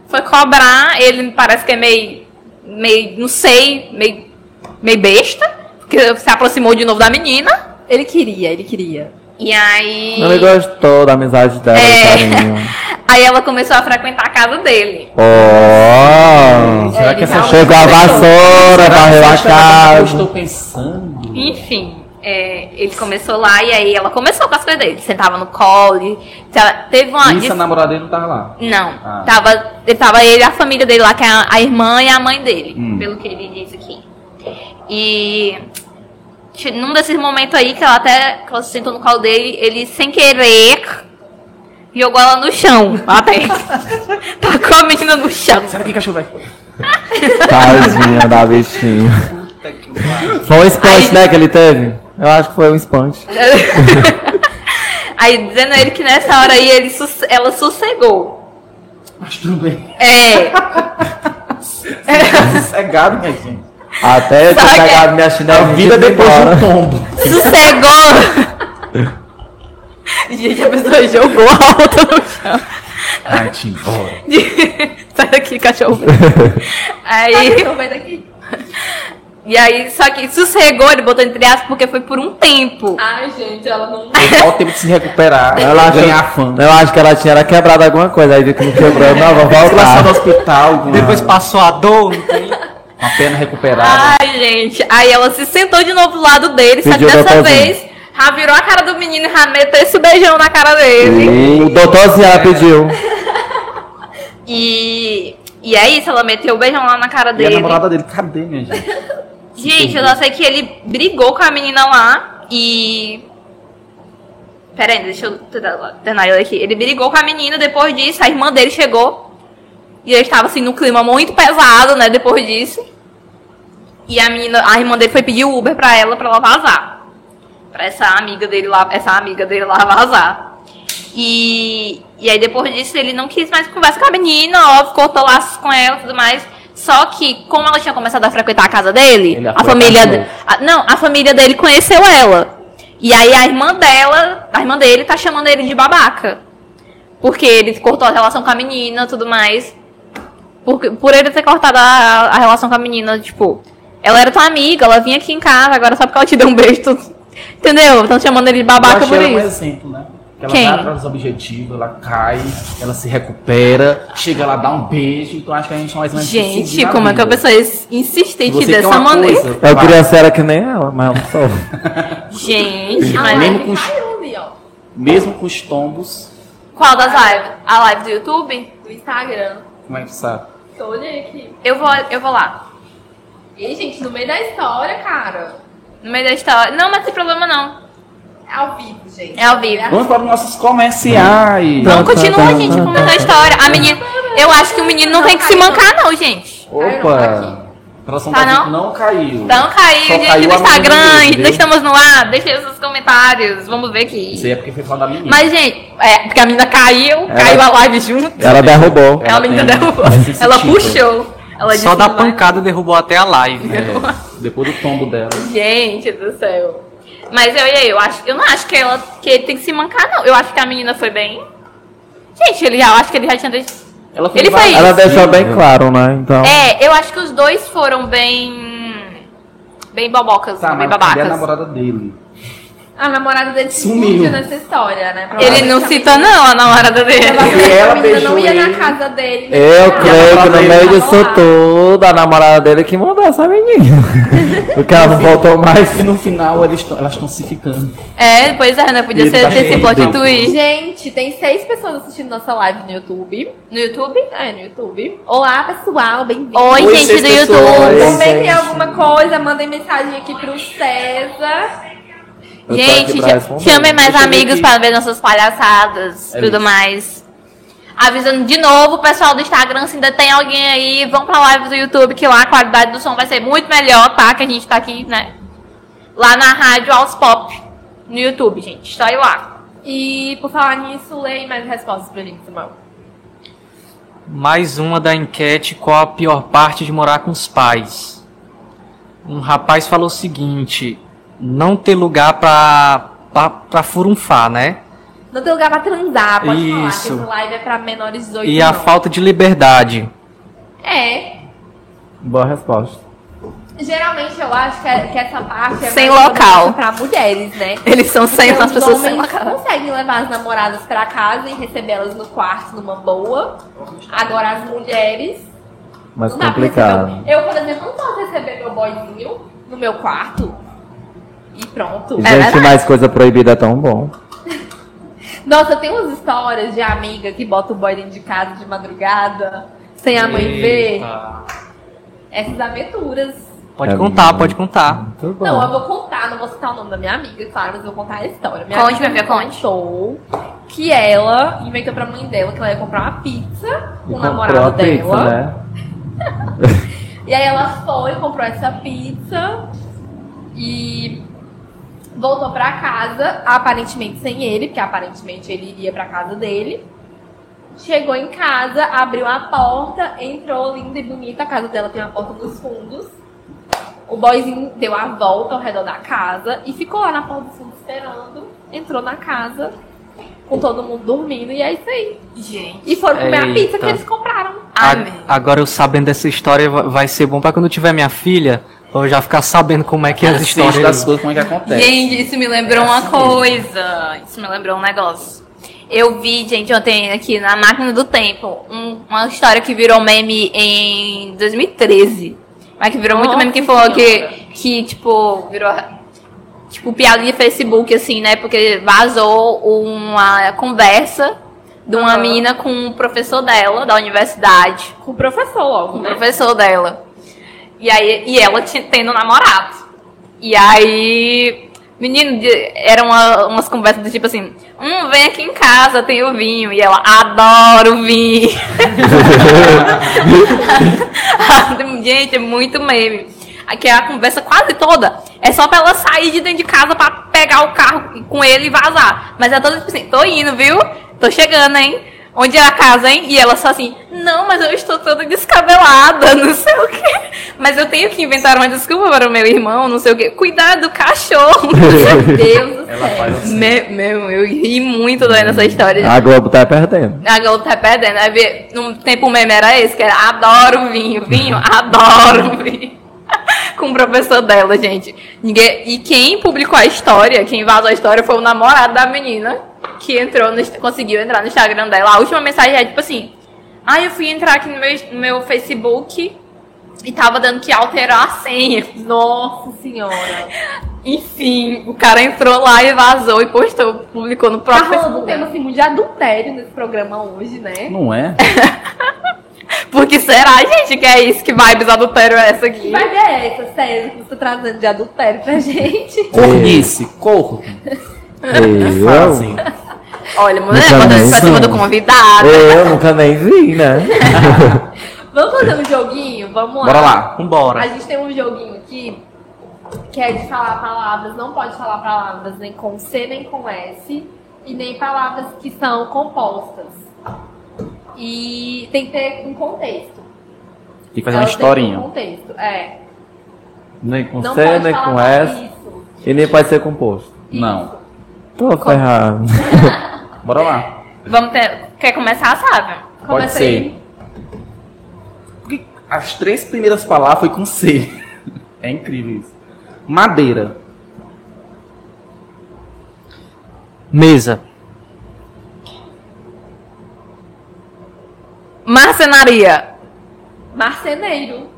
foi cobrar, ele parece que é meio, meio, não sei, meio, meio besta, porque se aproximou de novo da menina, Ele queria, ele queria. e aí... Ele gostou da amizade dela, É. Aí ela começou a frequentar a casa dele. Oh! Será É, que ele essa Chegou a vassoura, varreu a Eu estou pensando. Enfim, é, ele começou lá e aí ela começou com as coisas dele. Sentava no colo. tá- Teve uma. Isso a namorada dele não tava lá. Não. Ah. Tava, ele tava ele e a família dele lá, que é a, a irmã e a mãe dele, Hum. pelo que ele disse aqui. E num desses momentos aí que ela até que ela se sentou no colo dele, ele sem querer jogou ela no chão. Até. Tacou a menina no chão. Será que cachorro vai? Tadinha da bichinha. Foi um esponte, Aí- né, que ele teve? Eu acho que foi um esponte. Aí dizendo ele que nessa hora aí ele, ela sossegou. Mas tudo bem. É. Cegado, minha gente. Até eu ter que- pegado minha chinela A vida depois embora. do tombo. Sossegou! Gente, a pessoa jogou a outra no chão. Ai, te embora. Sai daqui, cachorro. Aí. Então vai daqui. E aí, só que sossegou, ele botou entre aspas, porque foi por um tempo. Ai, gente, ela não. Só o tempo de se recuperar. Ela achou- ganhar fama. Eu acho que ela tinha era quebrado alguma coisa, aí viu que não quebrou, não, vou lá no voltar. hospital, com Depois passou a dor, a perna recuperada. Ai, gente. Aí ela se sentou de novo do lado dele, só que Pediu dessa vez já virou a cara do menino e já meteu esse beijão na cara dele. O doutorzinho ela pediu. E, e é isso, ela meteu o beijão lá na cara E a dele. namorada dele, cadê, minha gente? Gente, eu só sei que ele brigou com a menina lá e. Pera aí, deixa eu terminar ele aqui. Ele brigou com a menina, depois disso, a irmã dele chegou. E ele estava assim num clima muito pesado, né? Depois disso. E a menina, a irmã dele foi pedir o Uber pra ela, pra ela vazar. Pra essa amiga dele lá, essa amiga dele lá vazar. E, e aí depois disso ele não quis mais conversar com a menina, óbvio, cortou laços com ela e tudo mais. Só que, como ela tinha começado a frequentar a casa dele, Ele a família. a- não, a família dele conheceu ela. E aí a irmã dela, a irmã dele tá chamando ele de babaca. Porque ele cortou a relação com a menina tudo mais. Por, por ele ter cortado a, a relação com a menina, tipo, ela era tua amiga, ela vinha aqui em casa, agora só porque ela te deu um beijo, tu, entendeu? Estão chamando ele de Eu babaca achei por ela um isso. exemplo, né? Que ela Quem? vai atrás dos objetivos, ela cai, ela se recupera, chega lá, dá um beijo, então acho que a gente mais tem que seguir Gente, como é que a pessoa é insistente dessa maneira? coisa, Eu queria ser que nem ela, mas eu não sou. Gente, mas. Mesmo com os- mesmo com os tombos, Qual das lives? A live do YouTube? Do Instagram. como é que sabe? Tô olhei aqui. Eu vou, eu vou lá. E, gente, no meio da história, cara. No meio da história. Não, mas não tem problema não. É ao vivo, gente. É ao vivo. Vamos para os nossos comerciais. Não, Tá, continua, tá, gente, tá, contando tá. a história. A menina. Eu acho que o menino não tem que se mancar, não, gente. Opa! Tá da não? não caiu. Então caiu, Só gente, caiu no Instagram, dele, estamos no ar, deixa aí nos comentários, vamos ver aqui. Isso aí é porque foi falar da menina. Mas, gente, é, porque a menina caiu, caiu a live junto. Ela derrubou. Ela, menina tem- derrubou. ela Ela puxou. Ela Só da "Não vai". pancada derrubou até a live. É, depois do tombo dela. Gente do céu. Mas eu, eu, acho, eu não acho que, ela, que ele tem que se mancar, não. Eu acho que a menina foi bem. Gente, ele, eu acho que ele já tinha. deixado- Ela Ele vários foi- Ela deixou bem claro, né? Então. É, eu acho que os dois foram bem. Bem bobocas, Tá, bem mas cadê a babacas. namorada dele? A namorada dele se Sumiu. nessa história, né? Ele não cita, não, a namorada dele. Provavelmente E ela a menina beijou não ia ele. na casa dele. né? Eu Ah, creio que no meio disso tudo, a namorada dele que mandou essa menina. Porque ela não voltou mais. E no final eles tão- elas estão se ficando. É, pois é, né? Podia Ele ser tá esse plot twist. Gente, tem seis pessoas assistindo nossa live no YouTube. No YouTube? É, no YouTube. Olá, pessoal, bem-vindo. Oi, Oi, gente do pessoas. YouTube. Comentem gente. alguma coisa, mandem mensagem aqui pro César. Gente, chamem mais Deixa amigos aqui. para ver nossas palhaçadas, É tudo isso. mais. Avisando de novo, pessoal do Instagram, se ainda tem alguém aí, vão pra live do YouTube, que lá a qualidade do som vai ser muito melhor, tá? Que a gente tá aqui, né? Lá na rádio Aos Pop, no YouTube, gente. Só ir lá. E por falar nisso, leia mais respostas pra gente, Simão. Mais uma da enquete: qual a pior parte de morar com os pais? Um rapaz falou o seguinte: não ter lugar pra, pra, pra furunfar, né? Não tem lugar pra transar, pode Isso. falar que essa live é pra menores de 18 E a falta de liberdade. É. Boa resposta. Geralmente eu acho que, é- que essa parte é Sem mais local. pra mulheres, né? Eles são sem Porque as os pessoas sem homens local. conseguem levar as namoradas pra casa e recebê-las no quarto numa boa. Agora as mulheres. Mais não dá pra complicado. receber. Eu, por exemplo, não posso receber meu boyzinho no meu quarto. E pronto. É gente, verdade. mais coisa proibida é tão bom. Nossa, tem umas histórias de amiga que bota o boy dentro de casa de madrugada, sem a mãe ver. Eita. Essas aventuras. Pode É contar, muito pode contar. Não, eu vou contar, não vou citar o nome da minha amiga, claro, mas eu vou contar a história. Minha Conte, amiga minha conte. contou que ela inventou pra mãe dela que ela ia comprar uma pizza com o namorado a pizza, dela. né? E aí ela foi, comprou essa pizza e voltou pra casa, aparentemente sem ele, porque aparentemente ele iria pra casa dele. Chegou em casa, abriu a porta, entrou linda e bonita. A casa dela tem uma porta nos fundos. O boyzinho deu a volta ao redor da casa e ficou lá na porta dos fundos esperando. Entrou na casa com todo mundo dormindo e é isso aí. Gente. E foram comer a Eita. pizza que eles compraram. A- Amém. agora eu sabendo dessa história va- vai ser bom pra quando eu tiver minha filha, eu já ficar sabendo como é que é as das histórias. coisas, como é que acontece. Gente, isso me lembrou uma coisa. Isso me lembrou um negócio. Eu vi, gente, ontem aqui na Máquina do Tempo, um- uma história que virou meme em 2013. Mas que virou muito Nossa meme que falou que, que, tipo, virou, tipo, piada de Facebook, assim, né? Porque vazou uma conversa de uma Aham. menina com um professor dela, da universidade. Com o professor logo, o né? professor dela. E aí, e ela tendo namorado. E aí, menino, eram uma- umas conversas do tipo assim, hum, vem aqui em casa, tem o vinho. E ela, adoro vinho. Gente, é muito meme. Aqui a conversa quase toda é só pra ela sair de dentro de casa pra pegar o carro com ele e vazar. Mas é toda tipo assim, tô indo, viu? Tô chegando, hein? Onde é a casa, hein? E ela só assim, não, mas eu estou toda descabelada, não sei o quê. Mas eu tenho que inventar uma desculpa para o meu irmão, não sei o quê. Cuidado do cachorro. Meu Deus do Ela céu. faz assim. meu, meu, eu ri muito lendo essa história. A Globo tá perdendo. A Globo tá perdendo. Aí vê, num tempo o meme era esse, que era adoro vinho, vinho, adoro vinho. Com o professor dela, gente. Ninguém, e quem publicou a história, quem vazou a história foi o namorado da menina que entrou, no, conseguiu entrar no Instagram dela. A última mensagem é tipo assim: Ah, eu fui entrar aqui no meu, no meu Facebook e tava dando que alterar a senha. Nossa senhora. Enfim, o cara entrou lá e vazou e postou, publicou no Tá próprio rolando um tema assim, muito de adultério nesse programa hoje, né? Não é? Porque será, gente, que é isso? Que vibes adultério é essa aqui? Vai ver essa série que você tá trazendo de adultério pra gente. Cornice, corro. Eu, Assim. Olha, mulher, Nunca mandando nem pra cima do convidado. eu nunca nem vi, né? Vamos fazer um joguinho? Vamos lá. Bora lá. A Vambora. gente tem um joguinho aqui que é de falar palavras, não pode falar palavras nem com C nem com S, e nem palavras que são compostas. E tem que ter um contexto. Tem que fazer uma têm que ter historinha. Um contexto, é. Nem com Não C, nem com S. Isso. E nem pode ser composto. Não. Tô ferrado. Bora lá. Vamos ter. Quer começar, sabe? Pode Começa ser. aí. Porque as três primeiras palavras foi com C. É incrível isso. Madeira. Mesa. Marcenaria. Marceneiro.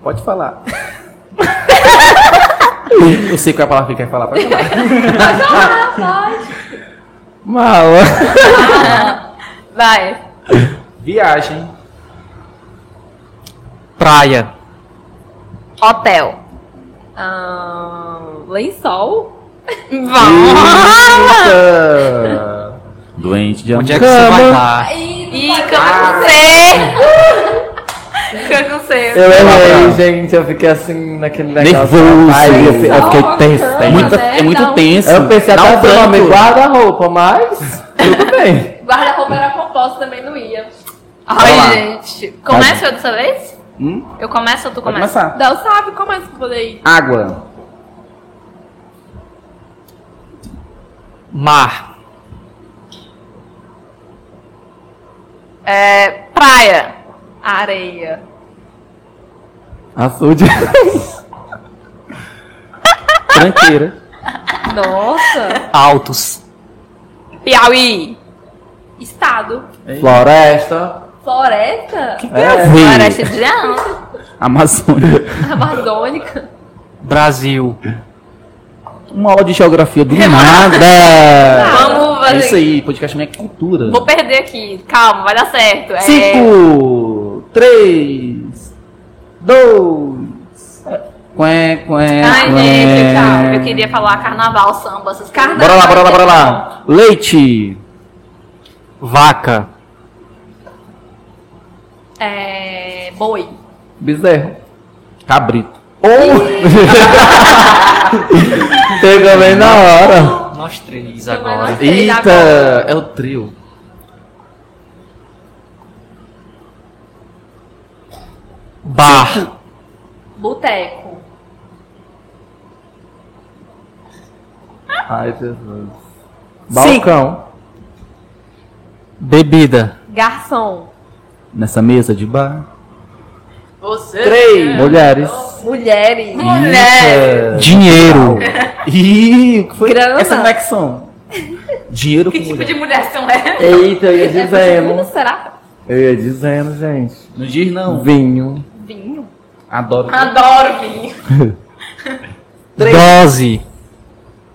Pode falar. Eu sei qual é a palavra que quer falar. Pode falar. Ah, pode. Mala. Vai. Viagem. Praia. Hotel. Ah, lençol. Vamos. Doente de Onde é amor. que você vai dar? Ih, cama com Cama com C. Eu errei, gente. Eu fiquei assim naquele negócio. Nervoso. Ai, eu, eu fiquei. Muita- né? é muito Dá um- tenso. Eu pensei até um no nome guarda-roupa, mas tudo bem. Guarda-roupa era composto também não ia. Ai, lá. gente. Começa eu dessa vez? Hum? Eu começo ou tu Pode começa? começar. Não sabe, começa com poder ir. Água. Mar. É, praia. Areia. Açude. Tranqueira. Nossa. Altos. Piauí. Estado. Floresta. Floresta. É. Floresta de Leão. Amazônia. Amazônica. Brasil. Uma aula de geografia do nada. Vamos fazer. É isso aí, podcast minha cultura. Vou perder aqui. Calma, vai dar certo. É, Cinco, três, dois. Quém, quém, Ai, gente, calma. Eu queria falar carnaval, samba, essas coisas. Bora lá, bora lá, bora lá. Leite. Vaca. É. Boi. Bezerro. Cabrito. Pegou bem na hora. Nós três agora. nós três Eita, agora. é o trio. Bar. Boteco. Ai, Jesus. Balcão. Bebida. Garçom. Nessa mesa de bar. Você. Três. Mulheres. Mulheres. Mulher. Dinheiro. Ih, foi Grana. essa conexão? Dinheiro com Que tipo mulher. de mulher são essas? Eita, eu ia dizendo. será? Eu ia dizendo, gente. Não diz não. Vinho. Vinho. Adoro. Adoro vinho. Dose.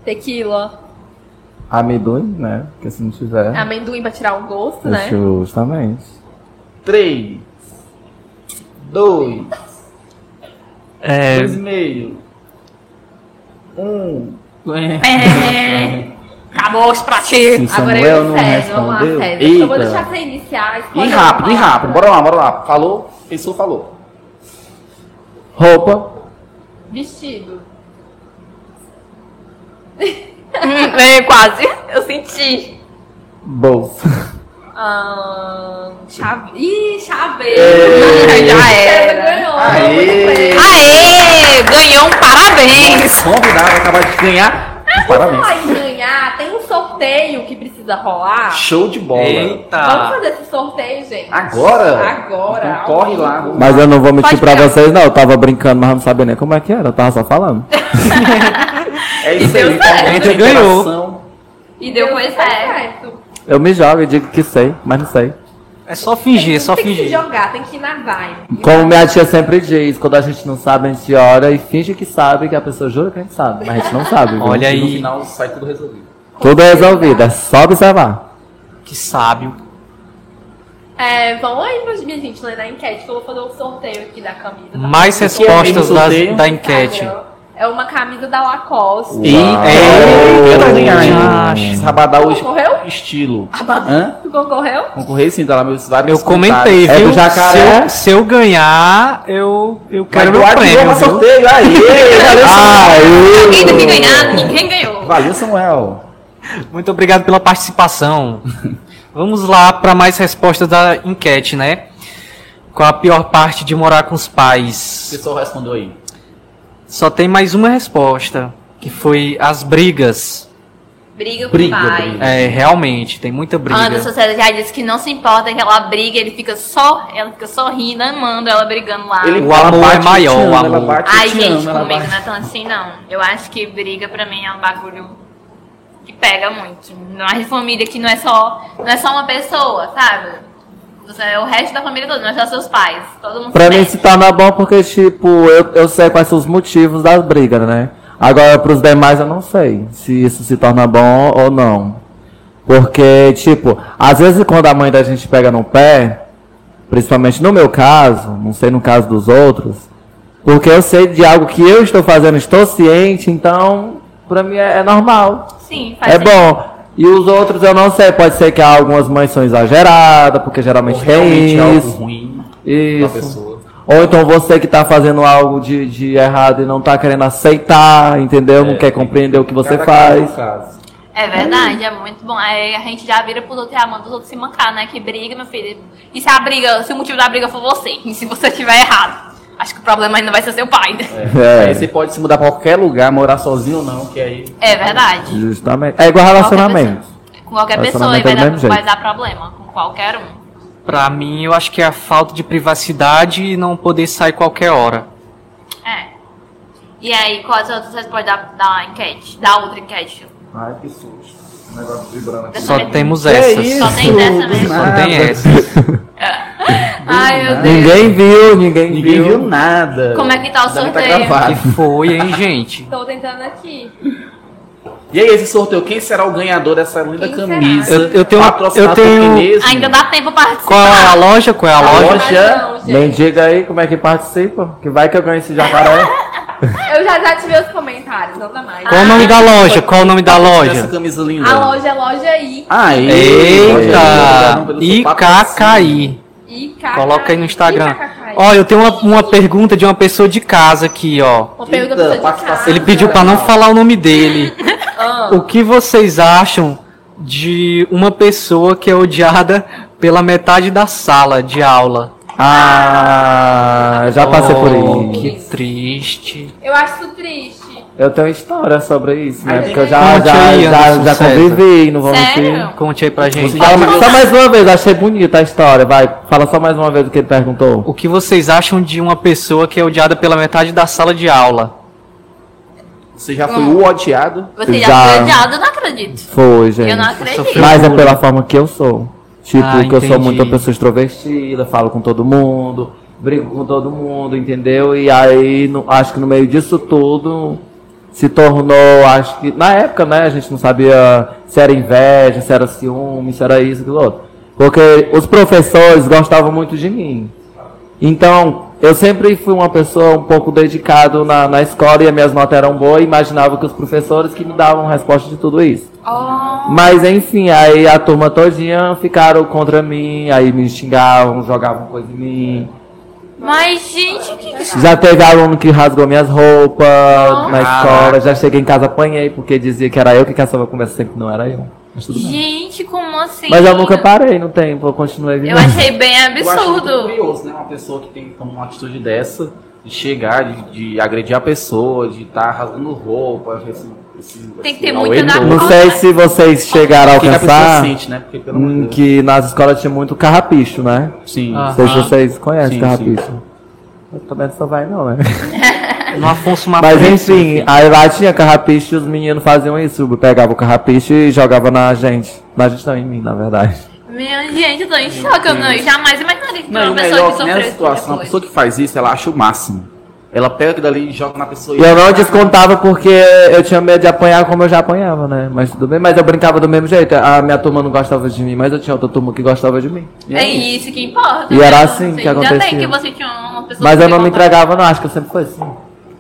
Tequila. Amendoim, né? Porque se não tiver. Amendoim pra tirar o gosto, né? Justamente. 3, 2, É, 2,5, 1. É. Acabou os pratinhos. Agora Samuel eu não César, vamos lá, respondeu. César. Eu vou deixar você iniciar. E rápido, e rápido. Bora lá, bora lá. Falou, pensou, falou. Roupa. Vestido. É, quase. Eu senti. Bolsa. Ahn, chave... Ih, chaveiro. Ei. Já era. ganhou. Aê. Aê! Ganhou um parabéns! Convidado acaba de ganhar. Por Parabéns. Ganhar, tem um sorteio que precisa rolar. Show de bola. Vamos eita! fazer esse sorteio, gente. Agora? Agora. Então corre lá. Mas eu não vou mentir Pode pra pegar. vocês, não. Eu tava brincando, mas não sabia nem como é que era. Eu tava só falando. É isso aí. certo. Muita Ganhou. E deu certo. certo. Eu me jogo e digo que sei, mas não sei. É só fingir, é só tem que se fingir. jogar, tem que ir na vibe. Como minha tia sempre diz, quando a gente não sabe, a gente ora e finge que sabe, que a pessoa jura que a gente sabe. Mas a gente não sabe. viu? Olha E no aí, final sai tudo resolvido. Tudo é resolvido, é só observar. que sábio. É, vamos aí, minha gente, ler na enquete, que eu vou fazer o sorteio aqui da camisa. tá? Mais que é respostas sorteio? da enquete. É uma camisa da Lacoste. Eita, eu hein? Rabadá o Concorreu? estilo. Hã? Tu concorreu? Concorrer sim, tá lá meus vários Eu comentei, É viu? do jacaré? Se eu, se eu ganhar, eu, eu quero meu prêmio, viu? sorteio. Aí, valeu, Samuel. Ninguém daqui Aí! ganhar, ninguém ganhou. Valeu, Samuel. Muito obrigado pela participação. Vamos lá para mais respostas da enquete, né? Qual a pior parte de morar com os O pais? pessoal respondeu aí. Só tem mais uma resposta, que foi as brigas. Briga com Briga, o pai. briga. É, realmente, tem muita briga. Anderson César já disse que não se importa que ela briga, ele fica só, ela fica sorrindo, amando ela brigando lá. Ele O ela amor bate é maior, ama, o ela amor. bate Ai, te gente, ama, ela comigo bate- não é tão assim, não. Eu acho que briga pra mim é um bagulho que pega muito. Não é de família que não é só, não é só uma pessoa, sabe? Você é o resto da família toda, não é só seus pais. Todo mundo Pra mim se torna bom porque, tipo, eu, eu sei quais são os motivos das brigas, né? Agora, pros demais, eu não sei se isso se torna bom ou não. Porque, tipo, às vezes quando a mãe da gente pega no pé, principalmente no meu caso, não sei no caso dos outros, porque eu sei de algo que eu estou fazendo, estou ciente, então, pra mim é, é normal. Sim, faz É sentido. bom. E os outros eu não sei, pode ser que algumas mães são exageradas, porque geralmente tem Realmente é algo isso. ruim pra Isso. pessoa. Ou então você que tá fazendo algo de, de errado e não tá querendo aceitar, entendeu? não É, quer compreender o que você faz. É verdade, é muito bom. Aí a gente já vira pros outros e amando os outros se mancar, né? Que briga, meu filho. E se a briga, se o motivo da briga for você, e se você estiver errado, acho que o problema ainda vai ser seu pai, né? É. Aí você pode se mudar pra qualquer lugar, morar sozinho ou não, que aí. É verdade. Justamente. É igual relacionamento. Com qualquer pessoa aí vai é do dar, vai dar problema. Com qualquer um. Pra mim, eu acho que é a falta de privacidade e não poder sair qualquer hora. É. E aí, quais outras respostas da, da enquete? Da outra enquete? Ai, que susto. O negócio vibrando aqui. Só temos essas. Só tem dessa mesmo. Só tem essas. Ai, meu Deus. Ninguém viu, ninguém, Ninguém viu viu. nada. Como é que tá o que sorteio? gravado. Que foi, hein, gente? Tô tentando aqui. E aí, esse sorteio, quem será o ganhador dessa linda Quem será? camisa? Eu- eu tenho eu tenho-? Ainda dá tempo pra participar. Qual é a loja? Qual é a A loja? loja-. Nem diga aí como é que participa. Que vai que eu ganho esse jacaré. Eu já desativei os comentários, não dá mais. Qual o nome da loja? Qual o nome da Essa loja? camisa linda. A loja é loja I. Aí, Eita! IKKI. IKKI. Coloca aí no Instagram. IKKI. Ó, eu tenho uma, uma pergunta de uma pessoa de casa aqui, ó. Uma pergunta Eita, pra você de participação. casa. Ele pediu pra não falar o nome dele. Ah, O que vocês acham de uma pessoa que é odiada pela metade da sala de aula? Ah, já passei por Oh, isso. Que triste. eu acho isso triste. Eu tenho história sobre isso, né? Ai, Porque eu já, já, aí, já, já convivi, não vou Sério? mentir. Conte aí pra gente. Fala só mais uma vez, achei bonita a história, vai. Fala só mais uma vez o que ele perguntou. O que vocês acham de uma pessoa que é odiada pela metade da sala de aula? Você já foi o odiado? Você já, Já. foi odiado, eu não acredito. Foi, gente. Eu não acredito. Mas é pela forma que eu sou. Tipo, Ah, que eu sou muito uma pessoa extrovertida, falo com todo mundo, brigo com todo mundo, entendeu? E aí, no- acho que no meio disso tudo, se tornou, acho que, na época, né, a gente não sabia se era inveja, se era ciúme, se era isso, aquilo outro. Porque os professores gostavam muito de mim. Então, eu sempre fui uma pessoa um pouco dedicado na, na escola e as minhas notas eram boas e imaginava que os professores que me davam resposta de tudo isso. Oh, Mas enfim, aí a turma todinha ficaram contra mim, aí me xingavam, jogavam coisa em mim. mas, gente, o que que Já teve aluno que rasgou minhas roupas na escola, já cheguei em casa apanhei porque dizia que era eu que caçava conversa sempre não era eu. Mas tudo bem. Gente, como assim? Mas eu nunca parei no tempo, eu continuei Eu vivendo. achei bem Eu acho muito absurdo. curioso, né? Uma pessoa que tem como uma atitude dessa, de chegar, de, de agredir a pessoa, de estar rasgando roupa, esse, Tem que ter muita da- Não sei se vocês chegaram a O que, que a alcançar sente, né? Porque, hum, Deus. que nas escolas tinha muito carrapicho, né? Sim. Ah. Não sei se vocês conhecem Sim, carrapicho. Eu também só vai não, né? No Afonso Mas enfim, aí lá tinha carrapicho e os meninos faziam isso. Pegavam o carrapicho e jogavam na gente. Na gente não, em mim, na verdade. Minha gente, eu tô em choque. Eu não, jamais imaginaria que Não, e uma pessoa melhor que sofreu tipo situação, a pessoa que faz isso, ela acha o máximo. Ela pega aquilo dali e joga na pessoa. E eu não descontava porque eu tinha medo de apanhar como eu já apanhava, né? Mas tudo bem, mas eu brincava do mesmo jeito. A minha turma não gostava de mim, mas eu tinha outra turma que gostava de mim. E É isso que importa. E né? era assim Você que acontecia. que você tinha uma pessoa Mas eu não me entregava, não. Acho que eu sempre fui assim.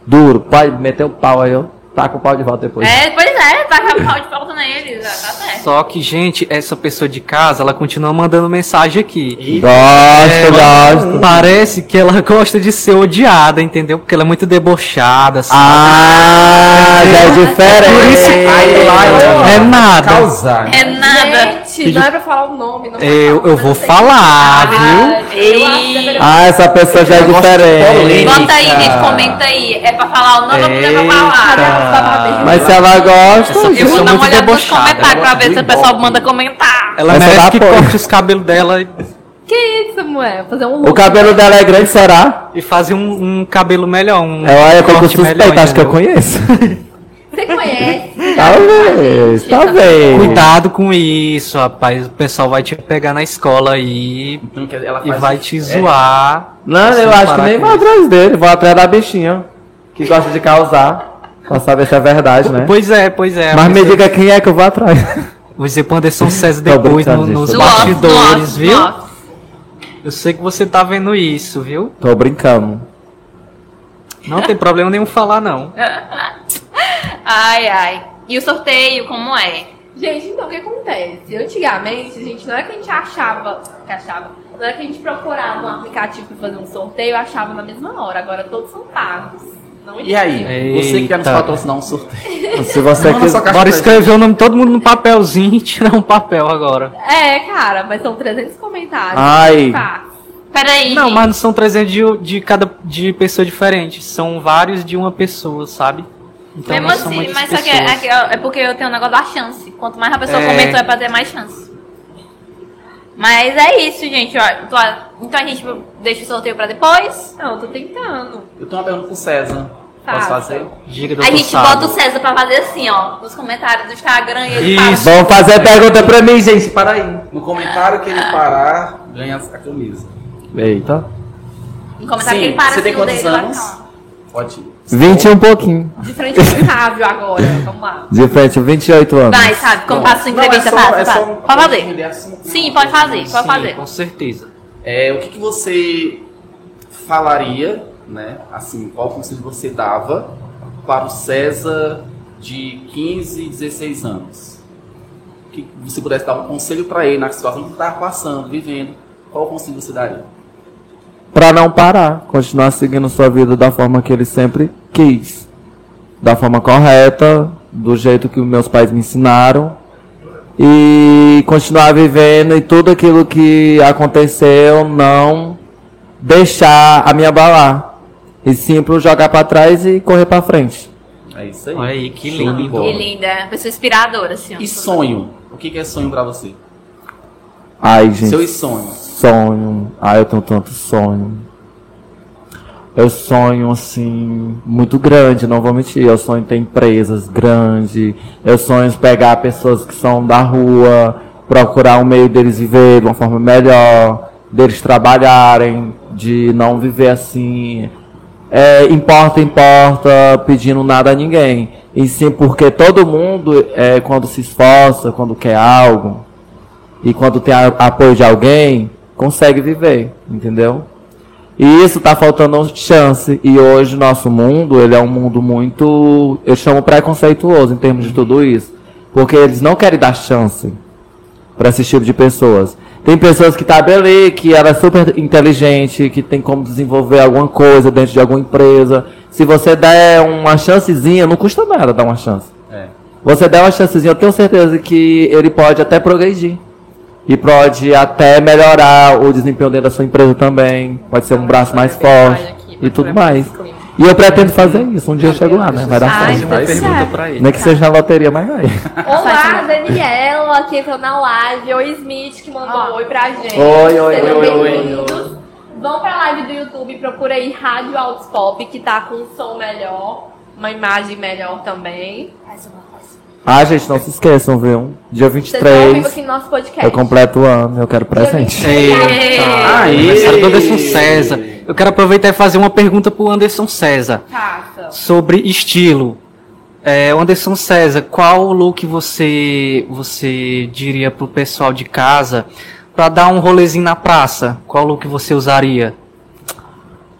Duro. Pai, meteu o pau aí, eu taco o pau de volta depois. É, pois é, tá com a pau de volta neles, tá certo. Só que, gente, essa pessoa de casa, ela continua mandando mensagem aqui. Gosto, É, gosto. Parece que ela gosta de ser odiada, entendeu? Porque ela é muito debochada, sabe? Ah, já é diferente. Aí lá ela É nada. causar. É nada. Gente, não é pra falar o nome, não Eu, eu vou falar, viu? Acho que deveria- Ah, essa pessoa já é diferente. Bota aí, gente, comenta aí. É pra falar o nome ou não é pra falar? Mas se ela gosta, Eu vou pessoa dar uma muito olhada nos debochada, comentários pra ver gosta o pessoal manda comentar. Ela Essa merece que apoio. corte os cabelos dela e- Que isso, Samuel? Fazer um look. o cabelo dela é grande, será? e fazer um, um cabelo melhor, um É, eu corte suspeita, melhor, acho que eu conheço. Você conhece? Talvez, talvez. Cuidado com isso, rapaz. O pessoal vai te pegar na escola aí e faz vai isso. te É. zoar. Não, eu acho que nem vou atrás dele, vou atrás da bichinha. Que gosta de causar. Pra saber se é verdade, né? Pois é, pois é. Mas me diga quem é que eu vou atrás. Vou dizer pro Anderson César depois no- nos bastidores, off, viu? no off. Eu sei que você tá vendo isso, viu? Tô brincando. Não tem problema nenhum falar, não. Ai, ai. E o sorteio, como é? Gente, então o que acontece? Antigamente, gente, não é que a gente achava, que achava, não é que a gente procurava um aplicativo pra fazer um sorteio, achava na mesma hora. Agora todos são pagos. Não E aí, você que quer nos Eita. patrocinar um sorteio. Se você quiser. caixa Bora escrever o nome de todo mundo no papelzinho e tirar um papel agora. É, cara, mas são 300 comentários. Ai. Tá. Peraí. Não, mas não são 300 de, de cada de pessoa diferente. São vários de uma pessoa, sabe? Então Mesmo não são assim, mas só que é, é- é porque eu tenho o negócio da chance. Quanto mais a pessoa É. comentou, é pra ter mais chance. Mas é isso, gente. ó. Então, Então a gente deixa o sorteio pra depois. Não, eu tô tentando. Eu tenho uma pergunta pro César. Posso Faça. fazer? Diga, A doutor gente Sábio. bota o César pra fazer assim, ó, nos comentários do Instagram e ele Isso. fala. Vamos fazer pergunta pra mim, gente. Para aí. No comentário que ele parar, ganha a camisa. Eita. No comentário Sim, que ele para você tem assim, quantos dele anos? Pode. 20 e um pouquinho. De frente pro Sávio agora. Vamos lá. De frente, 28 anos. Vai, sabe? Quando passa a Não, é entrevista, só- faz, é só um- Pode fazer. um assunto, Sim, pode fazer, assim. pode Sim, fazer. com certeza. É, o que, que você falaria, né? Assim, qual conselho você dava para o César de 15, 16 anos? Que você pudesse dar um conselho para ele na situação que ele estava passando, vivendo, qual conselho você daria? Pra não parar, continuar seguindo sua vida da forma que ele sempre quis. Da forma correta, do jeito que os meus pais me ensinaram. E continuar vivendo e tudo aquilo que aconteceu não deixar a me abalar. E sim pro jogar pra trás e correr pra frente. É isso aí. Olha aí, que lindo. Que linda. Pessoa inspiradora, assim. E sonho? O que, que é sonho para você? Ai, gente. Seus sonhos. Sonho. Ai, eu tenho tanto sonho. Eu sonho, assim, muito grande, não vou mentir. Eu sonho ter empresas grandes. Eu sonho pegar pessoas que são da rua, procurar um meio deles viver de uma forma melhor, deles trabalharem, de não viver assim, é, importa, importa, pedindo nada a ninguém. E sim porque todo mundo, é, quando se esforça, quando quer algo, e quando tem a- apoio de alguém, consegue viver, entendeu? E isso tá faltando chance. E hoje nosso mundo, ele é um mundo muito, eu chamo preconceituoso em termos de tudo isso. Porque eles não querem dar chance para esse tipo de pessoas. Tem pessoas que tá ali, que ela é super inteligente, que tem como desenvolver alguma coisa dentro de alguma empresa. Se você der uma chancezinha, não custa nada dar uma chance. É. Você der uma chancezinha, eu tenho certeza que ele pode até progredir. E pode até melhorar o desempenho dentro da sua empresa também. Pode ser um braço mais forte e tudo mais. E eu pretendo fazer isso. Um dia eu chego lá, né? Vai dar Ai, certo. vai Uma ser. pergunta pra ele. Nem que seja na loteria, mas vai. Olá, Daniela, que entrou na live. Oi, Smith, que mandou Ó. oi pra gente. Oi, oi, Sejam oi, oi, bem-vindos. Vão pra live do YouTube, procura aí Rádio Altos Pop, que tá com um som melhor, uma imagem melhor também. Ah, gente, não se esqueçam, viu? Dia Vocês estão ao vivo 23, aqui no nosso podcast. eu completo o ano, eu quero presente. Eita, aniversário do Anderson César. Eu quero aproveitar e fazer uma pergunta pro Anderson César Faça. sobre estilo. É, Anderson César, qual look você você diria pro pessoal de casa pra dar um rolezinho na praça? Qual look você usaria?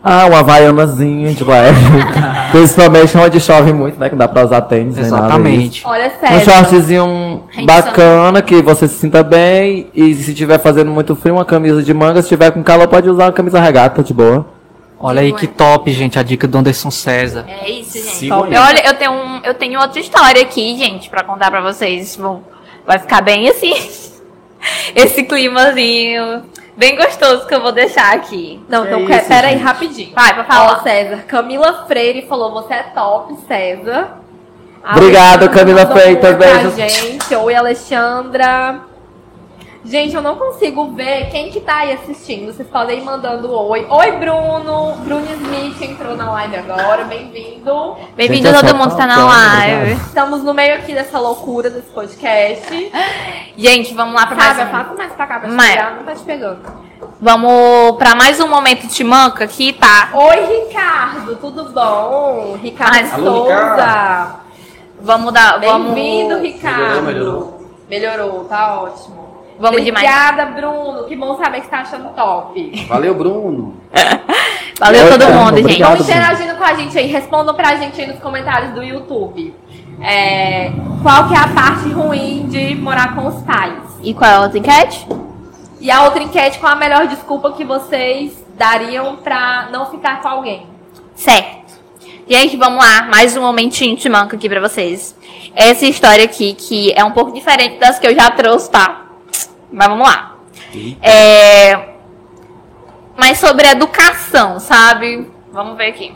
Ah, uma havaianazinha de leve. Principalmente onde chove muito, né? Que dá pra usar tênis, nem nada disso. Exatamente. Olha, Um sério. shortzinho Handsome. bacana, que você se sinta bem. E se estiver fazendo muito frio, uma camisa de manga. Se estiver com calor, pode usar uma camisa regata, de boa. Olha aí que top, gente, a dica do Anderson César. É isso, gente. Olha, eu tenho, um, eu tenho outra história aqui, gente, pra contar pra vocês. Vão- Vai ficar bem assim. Esse climazinho bem gostoso que eu vou deixar aqui. Não, então, Que que- isso, pera aí, rapidinho. Vai, pra Ó, falar. César. Camila Freire falou, você é top, César. Obrigado, Camila pra beijos. gente. Oi, Alexandra. Gente, eu não consigo ver quem que tá aí assistindo. Vocês podem ir mandando oi. Oi, Bruno. Bruno Smith entrou na live agora. Bem-vindo. Bem-vindo todo mundo que tá na tá- live. Estamos no meio aqui dessa loucura desse podcast. Gente, vamos lá pra Sabe, mais um. fala mais pra cá pra te Mas- pegar. Não tá te pegando. Vamos pra mais um momento de manca aqui, tá? Oi, Ricardo. Tudo bom? Ricardo alô, Souza. Vamos dar. Vamos, Bem-vindo, Ricardo. Melhorou, Melhorou, tá ótimo. Vamos. Obrigada, Bruno. Que bom saber que você tá achando top. Valeu, Bruno. Valeu Oi, todo Bruno, mundo, gente. obrigado. Vamos interagindo com a gente aí. Respondam pra gente aí nos comentários do YouTube. É, qual que é a parte ruim de morar com os pais? E qual é a outra enquete? E a outra enquete, qual a melhor desculpa que vocês dariam pra não ficar com alguém? Certo. Gente, vamos lá. Mais um momentinho de manca aqui pra vocês. Essa história aqui, que é um pouco diferente das que eu já trouxe, tá? Mas vamos lá. É... Mas sobre educação, sabe? Vamos ver aqui.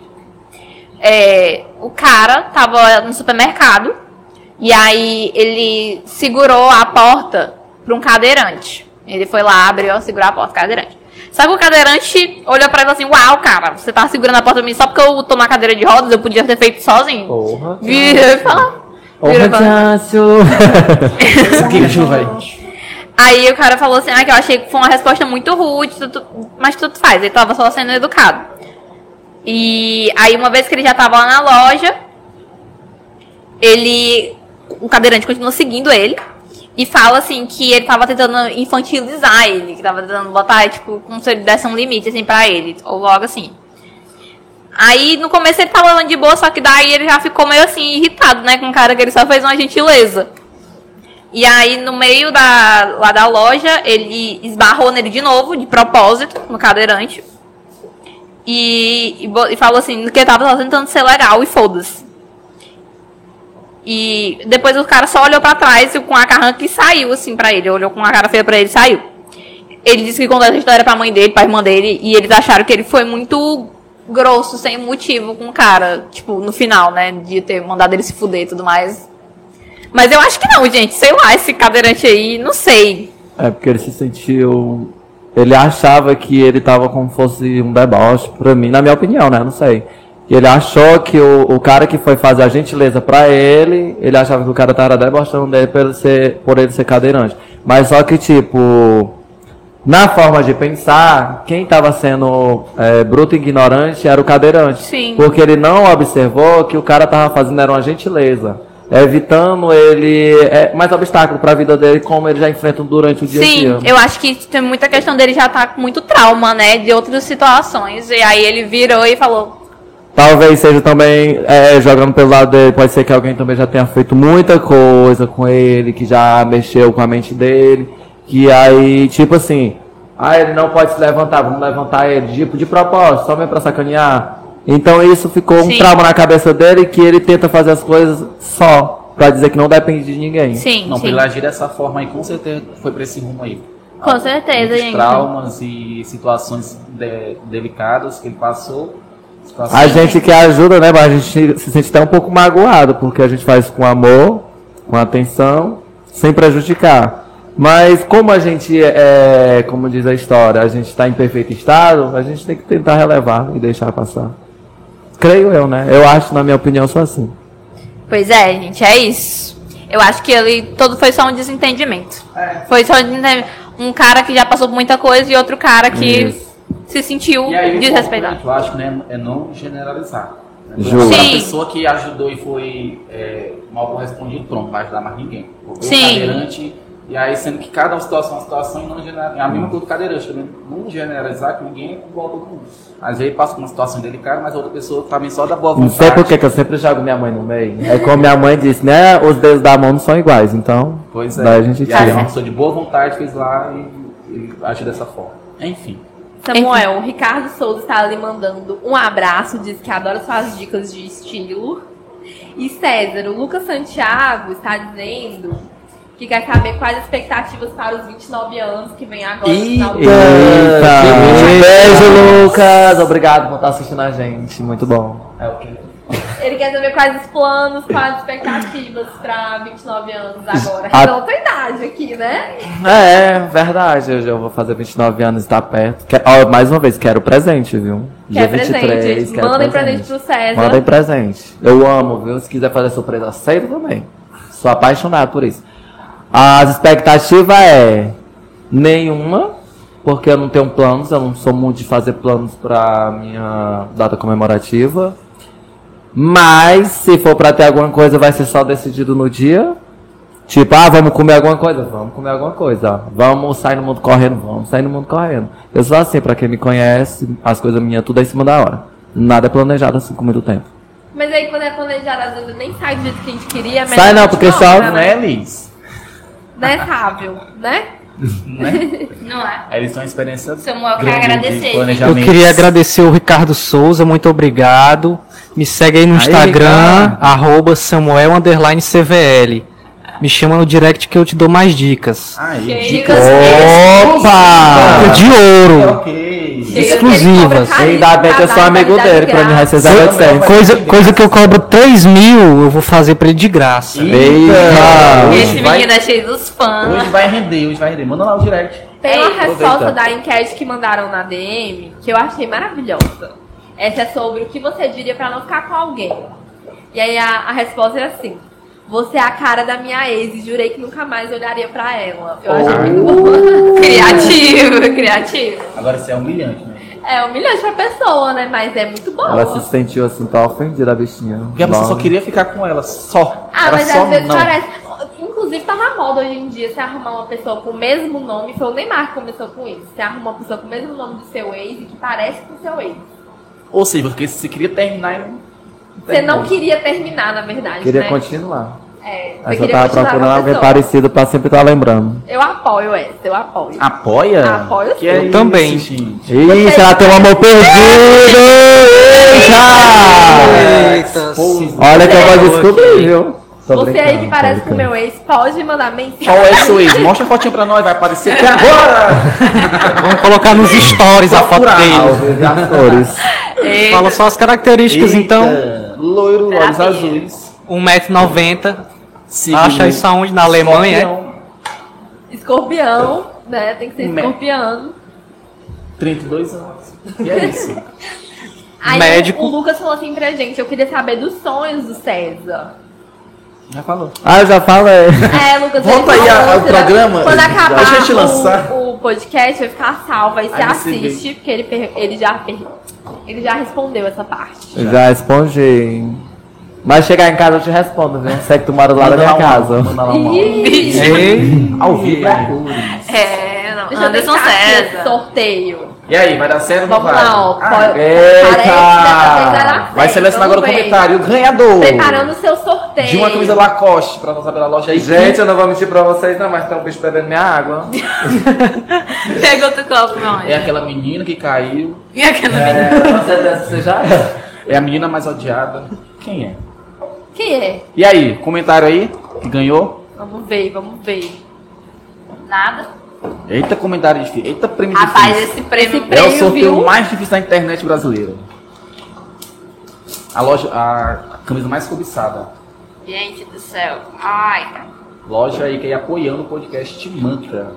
É, O cara tava no supermercado e aí ele segurou a porta pra um cadeirante. Ele foi lá, abriu, segurou a porta, cadeirante. Só que o cadeirante olhou pra ele assim: Uau, cara, você tá segurando a porta pra mim só porque eu tô na cadeira de rodas, eu podia ter feito sozinho. Porra. Vira e fala. Porra, Vira e fala. Jácio. Aí o cara falou assim, ah, que eu achei que foi uma resposta muito rude, tudo- mas tudo faz, ele tava só sendo educado. E aí uma vez que ele já tava lá na loja, ele. O cadeirante continua seguindo ele e fala assim que ele tava tentando infantilizar ele, que tava tentando botar, tipo, como se ele desse um limite assim pra ele, ou logo assim. Aí no começo ele tava falando de boa, só que daí ele já ficou meio assim, irritado, né, com o cara que ele só fez uma gentileza. E aí, no meio da, lá da loja, ele esbarrou nele de novo, de propósito, no cadeirante. E, e, e falou assim, que tava só tentando ser legal e foda-se. E depois o cara só olhou pra trás com a carranca e saiu, assim, pra ele. Olhou com a cara feia pra ele e saiu. Ele disse que contou essa história pra mãe dele, pra irmã dele, e eles acharam que ele foi muito grosso, sem motivo com o cara. Tipo, no final, né? De ter mandado ele se fuder e tudo mais. Mas eu acho que não, gente. Sei lá, esse cadeirante aí, não sei. É porque ele se sentiu. Ele achava que ele tava como fosse um deboche, pra mim, na minha opinião, né? Não sei. Ele achou que o, o cara que foi fazer a gentileza pra ele, ele achava que o cara tava debochando dele por ele ser, por ele ser cadeirante. Mas só que, tipo, Na forma de pensar, quem estava sendo é, bruto e ignorante era o cadeirante. Sim. Porque ele não observou que o cara estava fazendo era uma gentileza. Evitando ele é, mais obstáculo para a vida dele, como ele já enfrenta durante o dia a Sim, dia. eu acho que tem muita questão dele já tá com muito trauma, né? De outras situações. E aí ele virou e falou. Talvez seja também, é, jogando pelo lado dele, pode ser que alguém também já tenha feito muita coisa com ele, que já mexeu com a mente dele, que aí, tipo assim, ah, ele não pode se levantar, vamos levantar ele, tipo, de propósito, só mesmo pra sacanear. Então isso ficou um Sim. trauma na cabeça dele, que ele tenta fazer as coisas só, pra dizer que não depende de ninguém. Sim, Não, sim. pra ele agir dessa forma aí, com certeza foi pra esse rumo aí. Com certeza, Muitos gente. traumas e situações de- delicadas que ele passou. situações- A gente que ajuda, né, mas a gente se sente até um pouco magoado, porque a gente faz com amor, com atenção, sem prejudicar. Mas como a gente é, como diz a história, a gente está em perfeito estado, a gente tem que tentar relevar e deixar passar. Creio eu, né? Eu acho, na minha opinião, sou assim. Pois é, gente, é isso. Eu acho que ele todo foi só um desentendimento. É. Foi só um desentendimento. um cara que já passou por muita coisa e outro cara que Isso. se sentiu E aí, desrespeitado. eu acho que né, é não generalizar. Né? Justo. A pessoa que ajudou e foi é, mal correspondido, pronto, não vai ajudar mais ninguém. O Sim. cadeirante, e aí sendo que cada situação é uma situação e não generalizar. É a mesma coisa do cadeirante, também. Não generalizar que ninguém é igual a todo mundo. Às vezes passa por uma situação delicada, mas a outra pessoa também só dá boa Não vontade. sei por que que eu sempre jogo minha mãe no meio. É como minha mãe disse, né? Os dedos da mão não são iguais, então. Pois é. Daí a gente e aí tira. uma pessoa de boa vontade fez lá e, e agiu dessa forma. Enfim. Samuel, o Ricardo Souza está lhe mandando um abraço, diz que adora suas dicas de estilo. E César, o Lucas Santiago está dizendo que quer saber quais as expectativas para os 29 anos que vem agora no final do ano. Eita! Beijo, Lucas! Obrigado por estar assistindo a gente. Muito bom. É o que Ele quer saber quais os planos, quais as expectativas para 29 anos agora. A- Então, tua idade aqui, né? É, verdade. Eu já vou fazer 29 anos e tá perto. Que- ó, mais uma vez, quero presente, viu? Quer presente. quero Mandem presente pro César. Mandem presente. Eu amo, viu? Se quiser fazer surpresa, aceito também. Sou apaixonado por isso. As expectativas é nenhuma, porque eu não tenho planos, eu não sou muito de fazer planos pra minha data comemorativa. Mas se for pra ter alguma coisa, vai ser só decidido no dia. Tipo, ah, vamos comer alguma coisa? Vamos comer alguma coisa. Vamos sair no mundo correndo? Vamos sair no mundo correndo. Eu sou assim, pra quem me conhece, as coisas minhas tudo é em cima da hora. Nada é planejado assim com muito tempo. Mas aí quando é planejado, às vezes nem sai do jeito que a gente queria. mas Sai não, porque só- Não é, Liz? Né, Sábio? Né? Né? Não é? Aí Eles são uma experiência Samuel quer agradecer. Eu queria agradecer o Ricardo Souza, muito obrigado. Me segue aí no Aí, Instagram, arroba Samuel CVL. Me chama no direct que eu te dou mais dicas. Aí, Dicas Opa! De ouro! ok. Chega que ele exclusivas. Ainda bem que eu sou amigo dele, pra mim vai ser grátis. 0800. Coisa, coisa que eu cobro 3 mil, eu vou fazer pra ele de graça. Eita! Esse vai- menino é cheio dos fãs. Hoje vai render, hoje vai render. Manda lá o direct. Tem uma resposta da enquete que mandaram na DM que eu achei maravilhosa. Essa é sobre o que você diria pra não ficar com alguém. E aí a, a resposta era assim: Você é a cara da minha ex e jurei que nunca mais olharia pra ela. Eu achei muito bom. Criativo, criativo. Agora isso é humilhante, né? É humilhante pra pessoa, né? Mas é muito bom. Ela se sentiu assim, tá ofendida, a bichinha. Porque a pessoa só queria ficar com ela, só. Ah, Era mas só às vezes não. parece. Inclusive tá na moda hoje em dia você arrumar uma pessoa com o mesmo nome. Foi o Neymar que começou com isso. Você arruma uma pessoa com o mesmo nome do seu ex e que parece com o seu ex. Ou seja, porque você queria terminar e não. Você não queria terminar, na verdade. Queria né? continuar. É, eu queria tava procurando a alguém pessoa. parecido pra sempre estar lembrando. Eu apoio essa, eu apoio. Apoia? Apoio que é Eu isso, também. gente? Ih, será que tem um amor perdido? Eita! Olha que eu vou descobrir, viu? Tô Você aí brincando, que tô parece com o meu ex, pode mandar mensagem. Qual é seu ex? Mostra a fotinha pra nós, vai aparecer aqui agora! Vamos colocar nos stories a foto dele. Fala só as características, então. Eita, Loiro, olhos azuis. 1,90m. Signo Acha isso aonde? Na Alemanha, é? escorpião, Escorpião, né? Tem que ser escorpião. 32 anos. E é isso. Aí Médico. O, o Lucas falou assim pra gente, eu queria saber dos sonhos do César. Já falou. Ah, eu já falei. É, Lucas, Volta aí falou, ao será- programa. Quando acabar Deixa eu te o- lançar. O, podcast vai ficar salvo. Aí você Aí você assiste, porque ele, per- ele, já, per- ele já respondeu essa parte. Eu Já respondi. Mas chegar em casa eu te respondo, viu? Sei que tu mora lado da minha lá casa. Manda lá uma. Ao vivo é. É, não. deixa eu Anderson César. sorteio. E aí, vai dar certo ou não vai? lá, ó. Ah, Pode- Eita! vai selecionar agora o comentário. O ganhador Preparando o seu sorteio. De uma camisa Lacoste pra não saber da loja aí. Gente, eu não vou mentir pra vocês não, mas tem um bicho bebendo minha água. Pega outro copo, meu anjo. É aquela menina que caiu. E aquela menina. É, com certeza você já é. É a menina mais odiada. Quem é? Quem é? E aí, comentário aí que ganhou? Vamos ver, vamos ver. Nada. Eita, comentário difícil. Eita, prêmio Rapaz, difícil. esse prêmio. Esse É o prêmio, sorteio viu? mais difícil da internet brasileira. A loja, a camisa mais cobiçada. Gente do céu. Ai. Loja aí que é apoiando o podcast Mantra.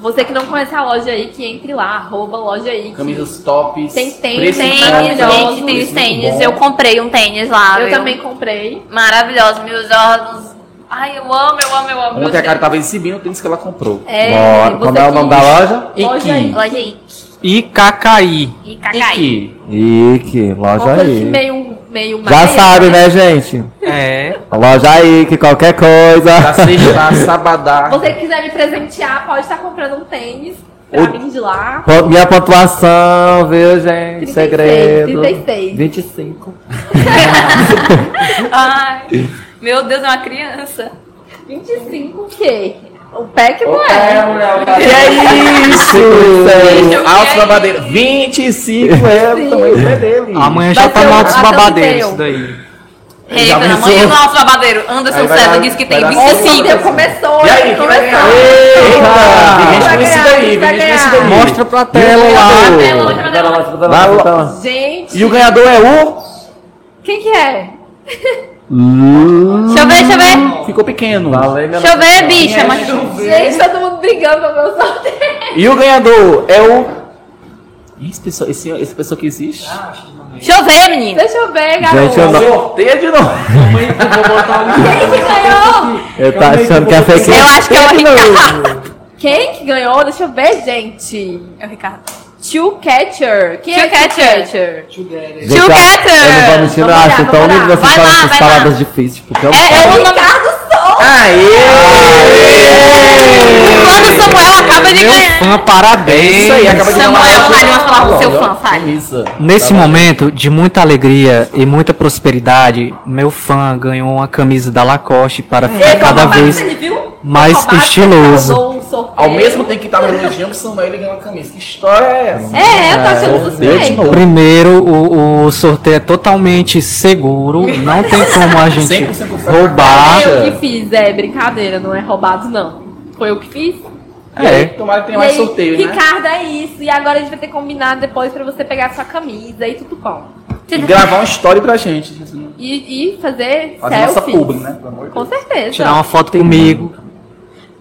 Você que não conhece a loja aí, que entre lá, arroba loja aí. Camisas tops. Tem tênis, Tênis, gente, tem os tênis. Eu comprei um tênis lá. Eu viu? também comprei. Maravilhoso, meus órgãos. Ai, eu amo, eu amo, eu amo. Ontem a cara tava exibindo o tênis que ela comprou. É, Bora. Como é o nome da loja? Loja aí. Loja aí. IKKI. Uma loja coisa assim aí. Meio, meio Já sabe, né, gente? É. Loja aí, que qualquer Pra coisa. sexta, sabadá. Você que quiser me presentear, pode estar comprando um tênis pra O- mim de lá. Minha pontuação, viu, gente? 36, Segredo. 36. 25. Ai, meu Deus, é uma criança. 25 o quê? O pack não É, é. mulher, Que é isso? Altos babadeiros. 25 euros também é dele. Amanhã já Vai tá ser no o- altos até o babadeiros teu. daí. Ei, Já amor pensou? Deus, nosso babadeiro. Anderson Aí vai César disse que vai tem dar 25. Então começou, E aí, hein? quem vai ganhar? começou. Eita! Tem gente Vai conhecida ganhar, aí, vai tem gente ganhar. conhecida aí. Mostra pra tela Vai lá. lá. Gente, E o ganhador é o. quem que é? Deixa eu ver, deixa eu ver. Ficou pequeno. Valeu, Deixa eu ver, Quem bicha. é? Mas... Gente, todo mundo brigando com o meu sorteio. E o ganhador é o. Esse pessoa, esse, esse pessoa que existe? Deixa eu ver, menina. Deixa eu ver, garoto. Gente, eu não- Sorteia de novo. Quem que ganhou? Eu tô achando que é fake Eu acho que é o Ricardo. Quem que ganhou? Deixa eu ver, gente. É o Ricardo. Tio Catcher. Quem é Tio Tio Catcher. Catcher? Eu- Catcher. Eu não vou mentir, eu Vamos acho olhar, tão vamos lindo olhar. vocês Vai falam lá, essas vai lá. palavras difíceis, porque eu É, é o nome. Ricardo Souza. Quando Samuel acaba de ganhar. Parabéns. Isso aí, acaba de Samuel, fale umas palavras pro seu fã, fale. Nesse momento de muita alegria e muita prosperidade, meu fã ganhou uma camisa da Lacoste para ficar Ei, cada vez mais estiloso. Ao mesmo tempo que tava elogiando o Samuel, ele ganhou uma camisa. Que história é essa? É, eu tô achando de suspeito. Primeiro, o, o sorteio é totalmente seguro, não tem como a gente 100% roubar. Eu que fiz, é brincadeira, não é roubado não. Foi eu que fiz. E aí, É. tomara que tenha e mais aí, sorteio, né? Ricardo, é isso. E agora a gente vai ter combinado depois pra você pegar sua camisa e tudo bom. E gravar uma história pra gente. E, e fazer Fazer nossa publi, né? Com certeza. Tirar uma foto comigo.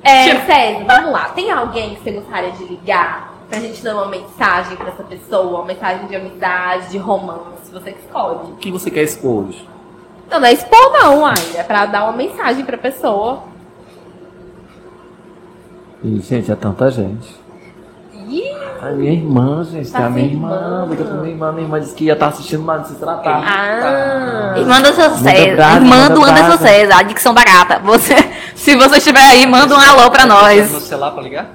É, César, vamos lá. Tem alguém que você gostaria de ligar pra gente dar uma mensagem pra essa pessoa? Uma mensagem de amizade, de romance, você que escolhe. O que você quer expor hoje? Não, não é expor não, ai. É pra dar uma mensagem pra pessoa. Ih, gente, é tanta gente. Ih, A minha irmã, gente, Tá tem a minha irmã. Liga pra minha irmã, minha irmã disse que ia estar assistindo, mas não se tratar. ah. Irmã do. Braga, Irmã manda do Anderson. César. A dicção barata. Você, se você estiver aí, manda um alô pra nós. No celular pra ligar?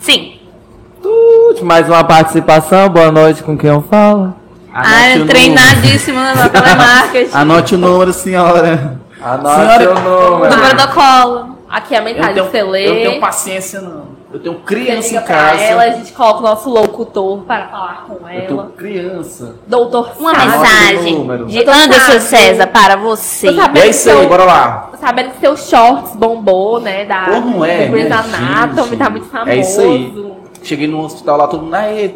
Sim. Tut, mais uma participação, boa noite com quem eu falo. Ah, o treinadíssimo no telemarketing. Anote o número, senhora. Anote Senhora- o número. No protocolo. Aqui é a Eu mensagem tenho, você lê. eu não tenho paciência, não. Eu tenho criança em casa. ela, a gente coloca o nosso locutor para falar com Eu tenho ela. criança. Doutor Uma Sá. mensagem de Tô Anderson. César para você. É isso aí, bora lá. tô sabendo que seu shorts bombou, né? Da não é, do Grey's Anatomy, tá muito famoso. É isso aí. Cheguei no hospital lá, todo mundo aí,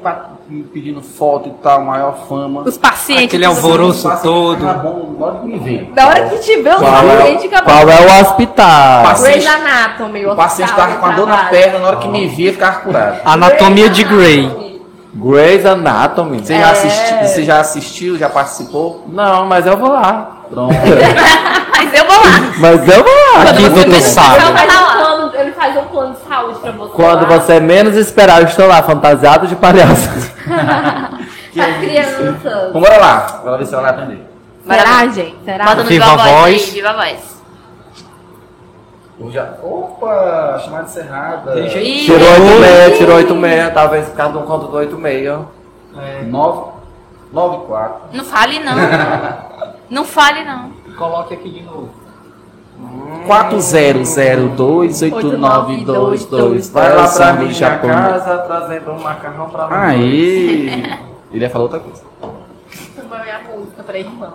pedindo foto e tal, maior fama. Os pacientes. Aquele alvoroço todo. Tá bom, na hora que me vê. Na hora que te vê, os Qual é, pacientes o- qual é o hospital? Paciente- Grey's Anatomy, O paciente hospital tava com a dor na perna, na hora que me via, ficava curado. Anatomia de Grey. Grey's Anatomy. Você, já É. assistiu, você já assistiu, já participou? Não, mas eu vou lá. Pronto. Mas eu vou lá. Mas eu vou lá. Aqui, doutor Então Sábio. Faz um plano, ele faz um plano de saúde pra você. Quando lá. você menos esperar, eu estou lá, fantasiado de palhaço. As crianças. Bora lá. Bora ver se ela vai aprender. Será, gente? Será? Bota no Viva Viva Voz voz. aí, Viva a Voz. Já... Opa, chamada encerrada. Ih, Tirou 86, tirou 86, talvez cada um conta do 86. 9, 9, 4. Não fale não. Não fale não. Coloque aqui de novo. 40028922. Vai lá pra mim minha casa trazendo um macarrão pra mim. Aí. Ele ia falar outra coisa. Uma minha música pra irmã.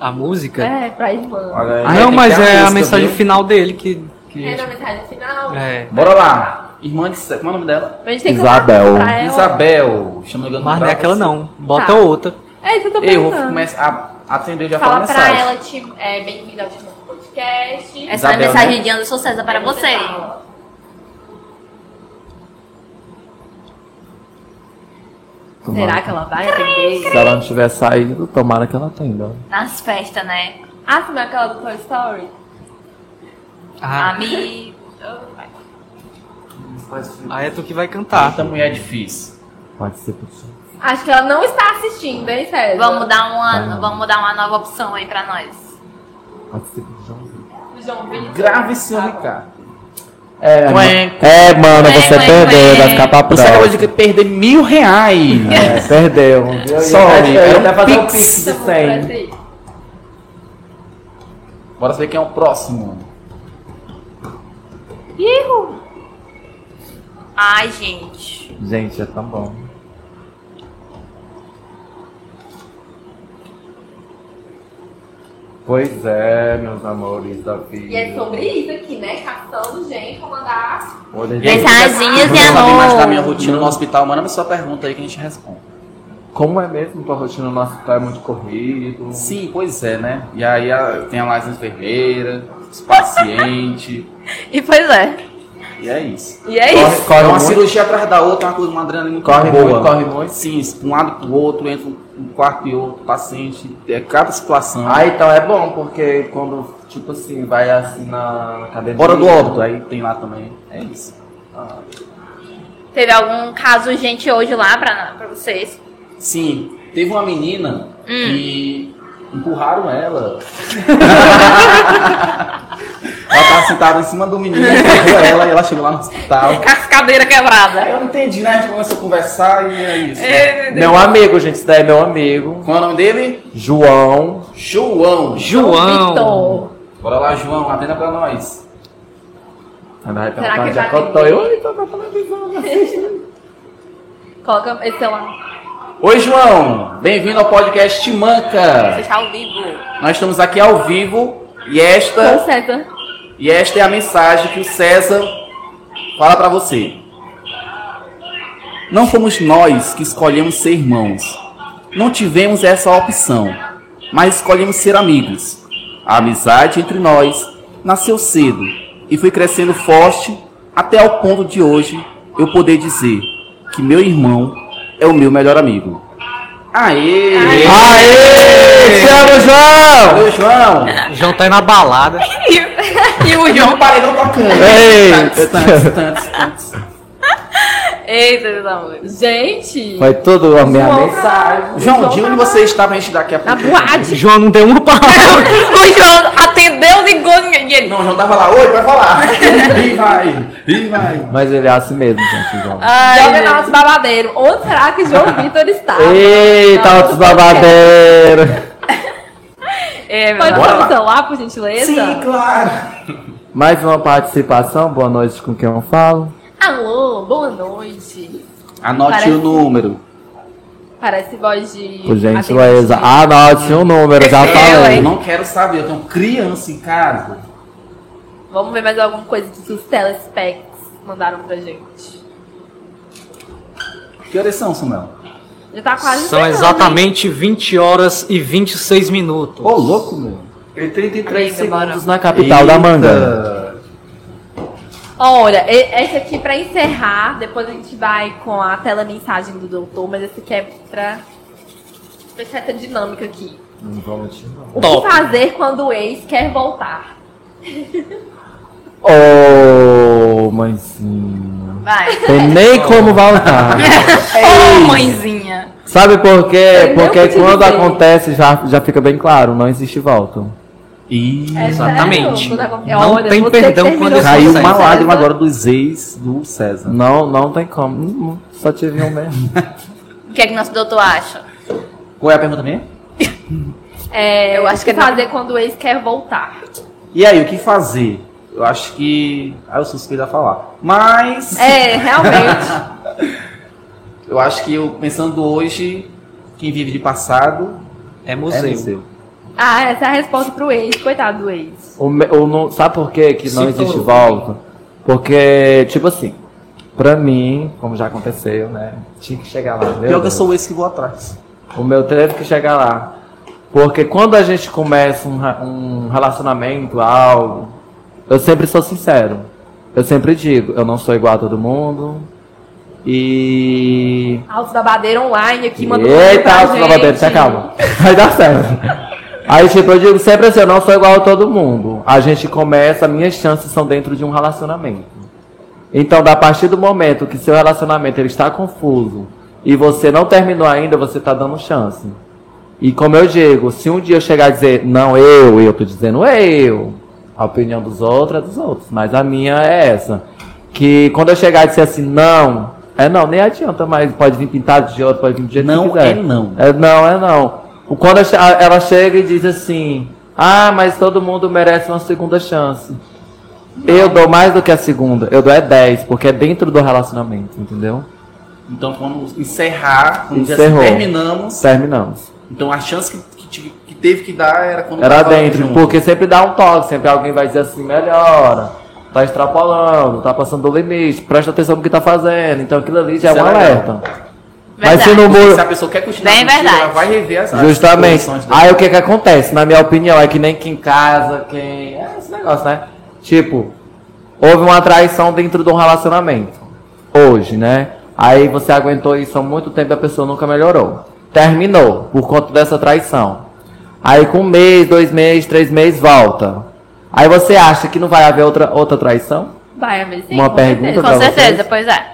A música? É, pra irmã. Olha aí. Ah, não, mas é a música, mensagem viu? final dele que. que É na mensagem final? é. Bora lá. Irmã de. Como é o nome dela? A Isabel. ela. Isabel. Chama Mas não é aquela não. Bota Tá. outra. É isso que eu tô Eu vou pensando. começar a atender já Fala pra ela, tipo, é, bem-vinda ao Timão Podcast. Essa é a Isabel, mensagem né? de Anderson César para você. fala. Será que ela vai atender? Se ela não tiver saído, tomara que ela atenda. Nas festas, né? Ah, como é aquela do Toy Story? Ah, Amigo. aí é tu que vai cantar. Tanta mulher é difícil. Pode ser possível. Acho que ela não está assistindo, hein, César? Vamos dar uma, vamos dar uma nova opção aí pra nós. Pode ser possível. João Vitor. Grave esse homem, cara. É, Ué. mano. é, mano, Ué, você ué, perdeu, vai ficar pra Você acabou próxima. de perder mil reais. É, perdeu. Eu ia- Sorry, eu ia era até um fazer um pix. de Então, pra 100. esse aí. Bora saber quem é o próximo. Ai, gente. Gente, é tão bom. Pois é, meus amores da vida. E é sobre isso aqui, né? Caçando gente pra mandar. Mensagens de Quer saber mais da minha amor. rotina no hospital? Manda sua pergunta aí que a gente responde. Como é mesmo tua rotina no hospital? É muito corrido? Sim, pois é, né? E aí a- tem lá as enfermeiras, os pacientes. E pois é. E é isso. E é Corre, isso. corre é uma muito? cirurgia atrás da outra, uma coisa, uma adrenalina muito Corre boa. muito, corre muito? Sim, de um lado pro outro, entra um quarto e outro, paciente, é cada situação. Ah, então é bom, porque quando, tipo assim, vai assim na na academia... Bora do óbito, aí tem lá também. É isso. Teve algum caso urgente hoje lá pra, pra vocês? Sim, teve uma menina que empurraram ela. ela tava sentada em cima do menino, empurrou ela e ela chegou lá no hospital. Com as cadeiras quebradas. Aí eu não entendi, né? A gente começou a conversar e é isso. Meu amigo, gente, isso daí é meu amigo. Qual é o nome dele? João. João. João. Vitor. Bora lá, João, atenda pra nós. Ela vai Será que é vai que eu tô. atender? Eu, "Oi, tô na televisão. Coloca esse celular. Oi, João. Bem-vindo ao podcast Timanca. Fechar ao vivo. Nós estamos aqui ao vivo e Com esta, César. E esta é a mensagem que o César fala pra você. Não fomos nós que escolhemos ser irmãos. Não tivemos essa opção, mas escolhemos ser amigos. A amizade entre nós nasceu cedo e foi crescendo forte até ao ponto de hoje eu poder dizer que meu irmão é o meu melhor amigo. Aê! Aê! Te amo, João! Valeu, João! João tá aí na balada. E o João. paredão tocando. Ei! Tantos, tantos, tantos, tantos. Eita, meus amores. Gente. Foi tudo a minha João, mensagem. João, de onde você está pra gente daqui a Na pouco? boate. João não deu uma palavra. O João atendeu, ligou e ele. Não, o João tava lá, oi, vai falar. E vai, e vai. Mas ele é assim mesmo, gente, João. Joga nosso babadeiro. Onde será que João Vitor está? Eita, outros babadeiros. É, Pode amor. botar no celular, por gentileza? Sim, claro. Mais uma participação, boa noite com quem eu falo. Alô, boa noite. Anote Parece- o número. Parece voz de. Por gentileza. Anote o número, já Eu, falei. Eu não quero saber, eu tenho criança em casa. Vamos ver mais alguma coisa que os telespects mandaram pra gente. Que horas são, Samuel? Já tá quase São encerrando, exatamente 20 horas e 26 minutos. Ô, louco, meu. E 33 Amiga, bora. segundos na capital da manga. Eita. Olha, esse aqui pra encerrar, depois a gente vai com a tela mensagem do doutor, mas esse aqui é pra fechar essa dinâmica aqui. Não vou mentir, não. O Top. que fazer quando o ex quer voltar? Oh, Ô, mãezinha. Vai. Tem nem como voltar. Ô, mãezinha. Sabe por quê? Eu Porque quando dizer. acontece, já, já fica bem claro, não existe volta. É Exatamente. Quando- Não Olha, tem perdão quando caiu uma César. lágrima agora dos ex do César. Não, não tem como. Hum, Só tive um mesmo. O que é que nosso doutor acha? Qual é a pergunta mesmo? É, Eu acho que é fazer quando o ex quer voltar. E aí, o que fazer? Eu acho que. Ah, eu suspeito a falar. Mas. É, realmente. Eu acho que eu, pensando hoje, quem vive de passado É é museu. museu. ah, essa é a resposta pro ex. Coitado do ex. O me- o não- sabe por quê que não Se existe for- volta? Porque, tipo assim, pra mim, como já aconteceu, né? Tinha que chegar lá. Pior que eu sou esse que vou atrás. O meu teve que chegar lá. Porque quando a gente começa um, um relacionamento, algo, eu sempre sou sincero. Eu sempre digo, eu não sou igual a todo mundo. E. Alto da Badeira online aqui, beijo Eita, Alto gente. Salvador, se acalma. Vai dar certo. Aí, tipo, eu digo sempre assim, eu não sou igual a todo mundo. A gente começa, minhas chances são dentro de um relacionamento. Então, da partir do momento que seu relacionamento ele está confuso e você não terminou ainda, você está dando chance. E como eu digo, se um dia eu chegar a dizer, não, eu, eu tô dizendo eu, a opinião dos outros é dos outros, mas a minha é essa. Que quando eu chegar a dizer assim, não, é não, nem adianta mais, pode vir pintado de outro, pode vir do jeito Não que quiser. é não. É não, é não. Quando ela chega e diz assim, ah, mas todo mundo merece uma segunda chance. Eu dou mais do que a segunda, eu dou é 10, porque é dentro do relacionamento, entendeu? Então, quando encerrar, quando já Encerrou. terminamos, Terminamos. então a chance que, que teve que dar era quando Era dentro, junto. porque sempre dá um toque, sempre alguém vai dizer assim, melhora, tá extrapolando, tá passando do limite, presta atenção no que tá fazendo, então aquilo ali já é um é alerta. Mas se Porque muro, se a pessoa quer continuar Bem verdade. ela vai rever as Justamente. Aí o que que acontece? Na minha opinião, é que nem quem casa, quem. É esse negócio, né? Tipo, houve uma traição dentro de um relacionamento. Hoje, né? Aí você aguentou isso há muito tempo e a pessoa nunca melhorou. Terminou por conta dessa traição. Aí com um mês, dois meses, três meses, volta. Aí você acha que não vai haver outra, outra traição? Vai, mas sim, Uma com pergunta certeza. Com certeza, vocês? pois é.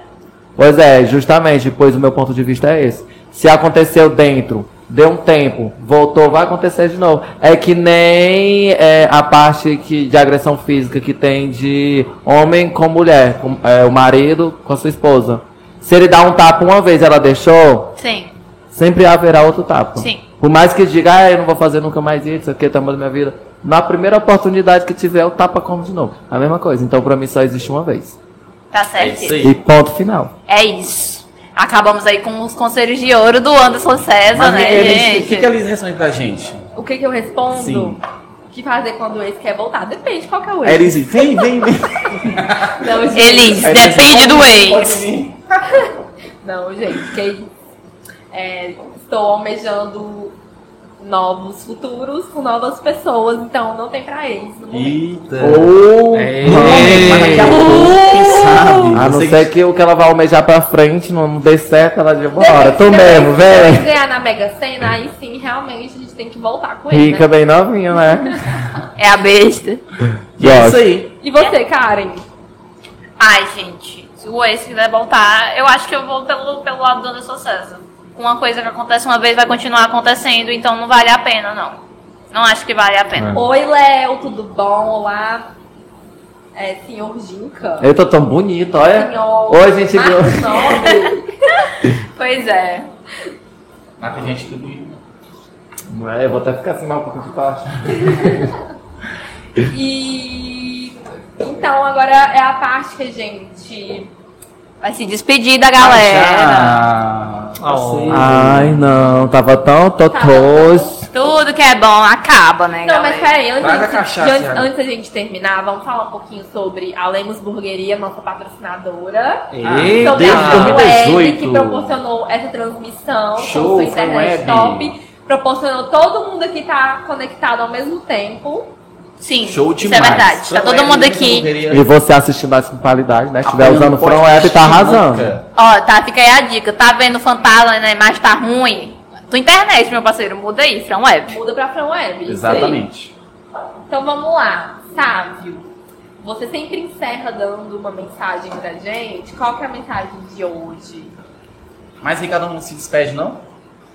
Pois é, justamente, pois o meu ponto de vista é esse. Se aconteceu dentro, deu um tempo, voltou, vai acontecer de novo. É que nem é, a parte que, de agressão física que tem de homem com mulher, com, é, o marido com a sua esposa. Se ele dá um tapa uma vez e ela deixou, Sim. sempre haverá outro tapa. Sim. Por mais que diga, ah, eu não vou fazer nunca mais isso, isso aqui tá mudando minha vida. Na primeira oportunidade que tiver, o tapa como de novo. A mesma coisa. Então, pra mim, só existe uma vez. Tá É certo. aí. E ponto final. É isso. Acabamos aí com os conselhos de ouro do Anderson César, Mas né, Elis, gente? o que, que a Liz responde pra gente? O que que eu respondo? Sim. O que fazer quando o ex quer voltar? Depende qual que é o ex. É, Elis, vem, vem, vem. Não, gente. Elis, Elis, depende do ex. Não, gente, que é, estou almejando novos futuros com novas pessoas, então não tem pra ex. Eita. Ou. Mas daqui a não ser que o que ela vai almejar pra frente não, dê certo, ela diz, bora, tu Se mesmo, Se ela vem. ganhar na Mega Sena, aí sim, realmente, a gente tem que voltar com ele, Rica né? bem novinha, né? É a besta. E é isso aí. E você, Karen? Ai, gente, se o ex quiser voltar, eu acho que eu vou pelo, pelo lado do Anderson César. Uma coisa que acontece uma vez vai continuar acontecendo, então não vale a pena, não. Não acho que vale a pena. Oi, Léo, tudo bom? Olá, é, senhor Ginka. Eu tô tão bonito, olha. Senhor Oi, gente. Pois é. Mas tem gente que É, eu vou até ficar assim mal um pouco de baixo. E então agora é a parte que a gente Vai se despedir da galera. Ah, assim. Ai, não, tava tão totós. Tudo que é bom acaba, né, Não, mas galera? peraí, antes, a cachaça, antes, antes da gente terminar, vamos falar um pouquinho sobre a Lemos Burgueria, nossa patrocinadora. Sobre desde a Web, 2018. que proporcionou essa transmissão Show, com sua foi internet web. top. Proporcionou todo mundo aqui tá conectado ao mesmo tempo. Sim, Show isso demais. é verdade. Tá todo mundo aqui. E você assistindo mais com qualidade, né? Se estiver Apoiando usando o From podcast Web, tá arrasando. Ó, tá, fica aí a dica. Tá vendo o fantasma na imagem tá ruim? Tua internet, meu parceiro, muda aí, From Web. Muda pra Fran Web. Exatamente. Então vamos lá, Sávio. você sempre encerra dando uma mensagem pra gente. Qual que é a mensagem de hoje? Mas Ricardo não se despede, não?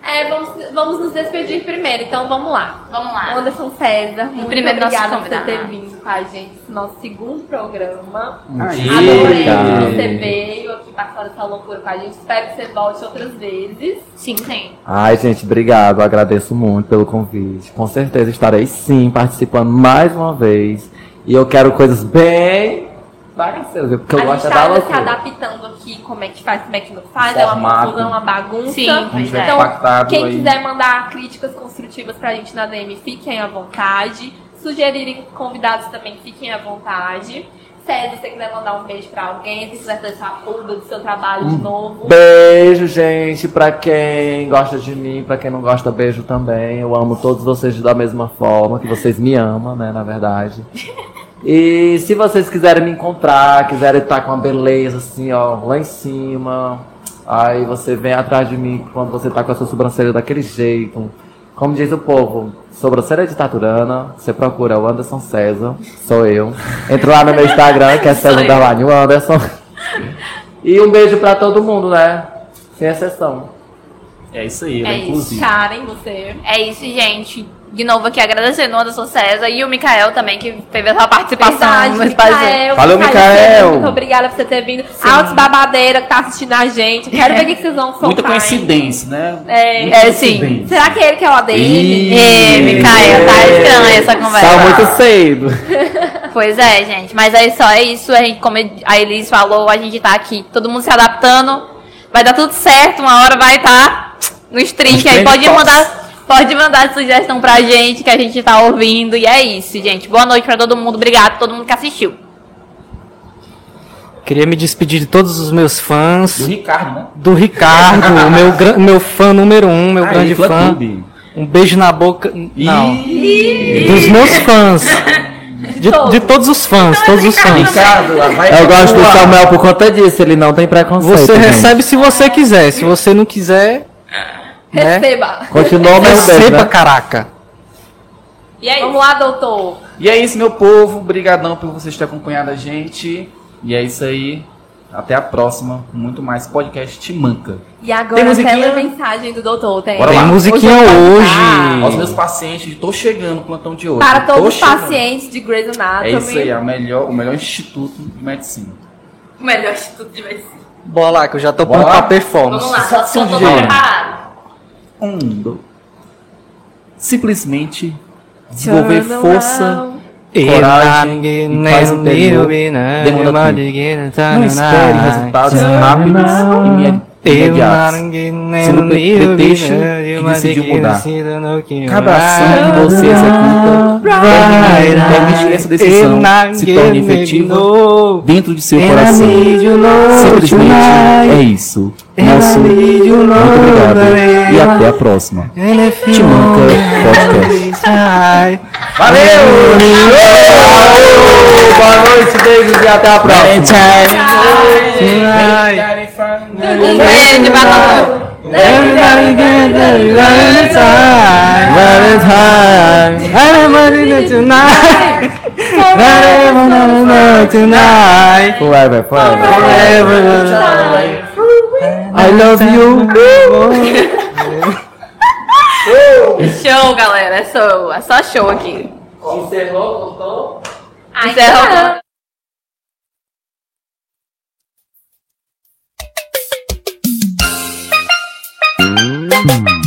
É, vamos, vamos nos despedir primeiro, então vamos lá. Vamos lá. Anderson César, muito primeiro obrigada por ter vindo com a gente nesse nosso segundo programa. Aí. Adorei que você veio aqui passar essa loucura com a gente. Espero que você volte outras vezes. Sim, sim. Ai, gente, obrigado. Agradeço muito pelo convite. Com certeza estarei sim participando mais uma vez. E eu quero coisas bem bagaceiras, viu? porque eu a gosto gente é da tá se loucura. adaptando aqui como é que faz, como é que não faz. É uma Formato. confusão, uma bagunça. Sim, pois é. Então, compactado Quem aí. quiser mandar críticas construtivas pra gente na DM, fiquem à vontade. Sugerirem convidados também, fiquem à vontade. César, se você quiser mandar um beijo pra alguém, se quiser deixar pulga do seu trabalho de novo. Beijo, gente, pra quem gosta de mim, pra quem não gosta, beijo também. Eu amo todos vocês da mesma forma, que vocês me amam, né, na verdade. E se vocês quiserem me encontrar, quiserem estar com uma beleza assim, ó, lá em cima, aí você vem atrás de mim quando você tá com a sua sobrancelha daquele jeito. Como diz o povo, sobrancelha de taturana, você procura o Anderson César, sou eu. Entra lá no meu Instagram, que é César eu. Underline Anderson. E um beijo pra todo mundo, né? Sem exceção. É isso aí, ele É é isso. inclusive. Karen, você. É isso, gente. De novo aqui agradecendo o Anderson César e o Mikael também, que teve essa participação Verdade, no espaço. Micael, Valeu, Micael. Muito obrigada por você ter vindo. Altos Babadeira que tá assistindo a gente. Quero ver o que vocês vão soltar. Muita coincidência, né? É. Muita É, sim. Será que é ele que é o ADM? Ê, Mikael, tá estranha essa conversa. Tá muito cedo. Pois é, gente. Mas é só é isso. A gente, como a Elis falou, a gente tá aqui, todo mundo se adaptando. Vai dar tudo certo, uma hora vai estar no stream. Aí pode tops. mandar, pode mandar sugestão pra gente que a gente tá ouvindo. E é isso, gente. Boa noite pra todo mundo. Obrigado a todo mundo que assistiu. Queria me despedir de todos os meus Do fãs. Ricardo, né? Do Ricardo, meu, meu fã número um, meu Aí, grande fã clube. Um beijo na boca. Não. Ih, Dos meus fãs. De, de todos os fãs, todos os fãs. Ricardo, Eu gosto do. Samuel por conta disso, ele não tem preconceito. Você gente. recebe se você quiser. Se você não quiser, né? Receba. Continua o meu beijo, receba, né? caraca. E é Vamos lá, doutor. E é isso, meu povo. Obrigadão por vocês terem acompanhado a gente. E é isso aí. Até a próxima. com Muito mais podcast Te Manca. E agora Tem musiquinha? aquela mensagem do doutor. Tem, Bora Tem lá. musiquinha Hoje hoje. Aos meus pacientes, tô chegando no plantão de hoje. Para todos os chegando. pacientes de Grey's Anatomy. É isso aí, a melhor, o melhor instituto de medicina. O melhor instituto de medicina. Bora lá, que eu já tô Bora pronto lá? pra performance. Vamos lá, só, só tô preparado. Um. Simplesmente desenvolver força, coragem e paz interior. Demanda tempo. Não espere resultados rápidos e imediatos. Se não pretexto e decidiu mudar. Cada ação que você executa permite que essa decisão se torne efetiva dentro de seu coração. Simplesmente é isso. Nosso muito obrigado e até a próxima. Te Manca Podcast. Valeu! Boa noite, beijos e até a próxima. Um beijo pra todo mundo. Forever, forever. I love you. Show, galera. É show. É só show aqui. Encerrou, gostou? Encerrou. Bye.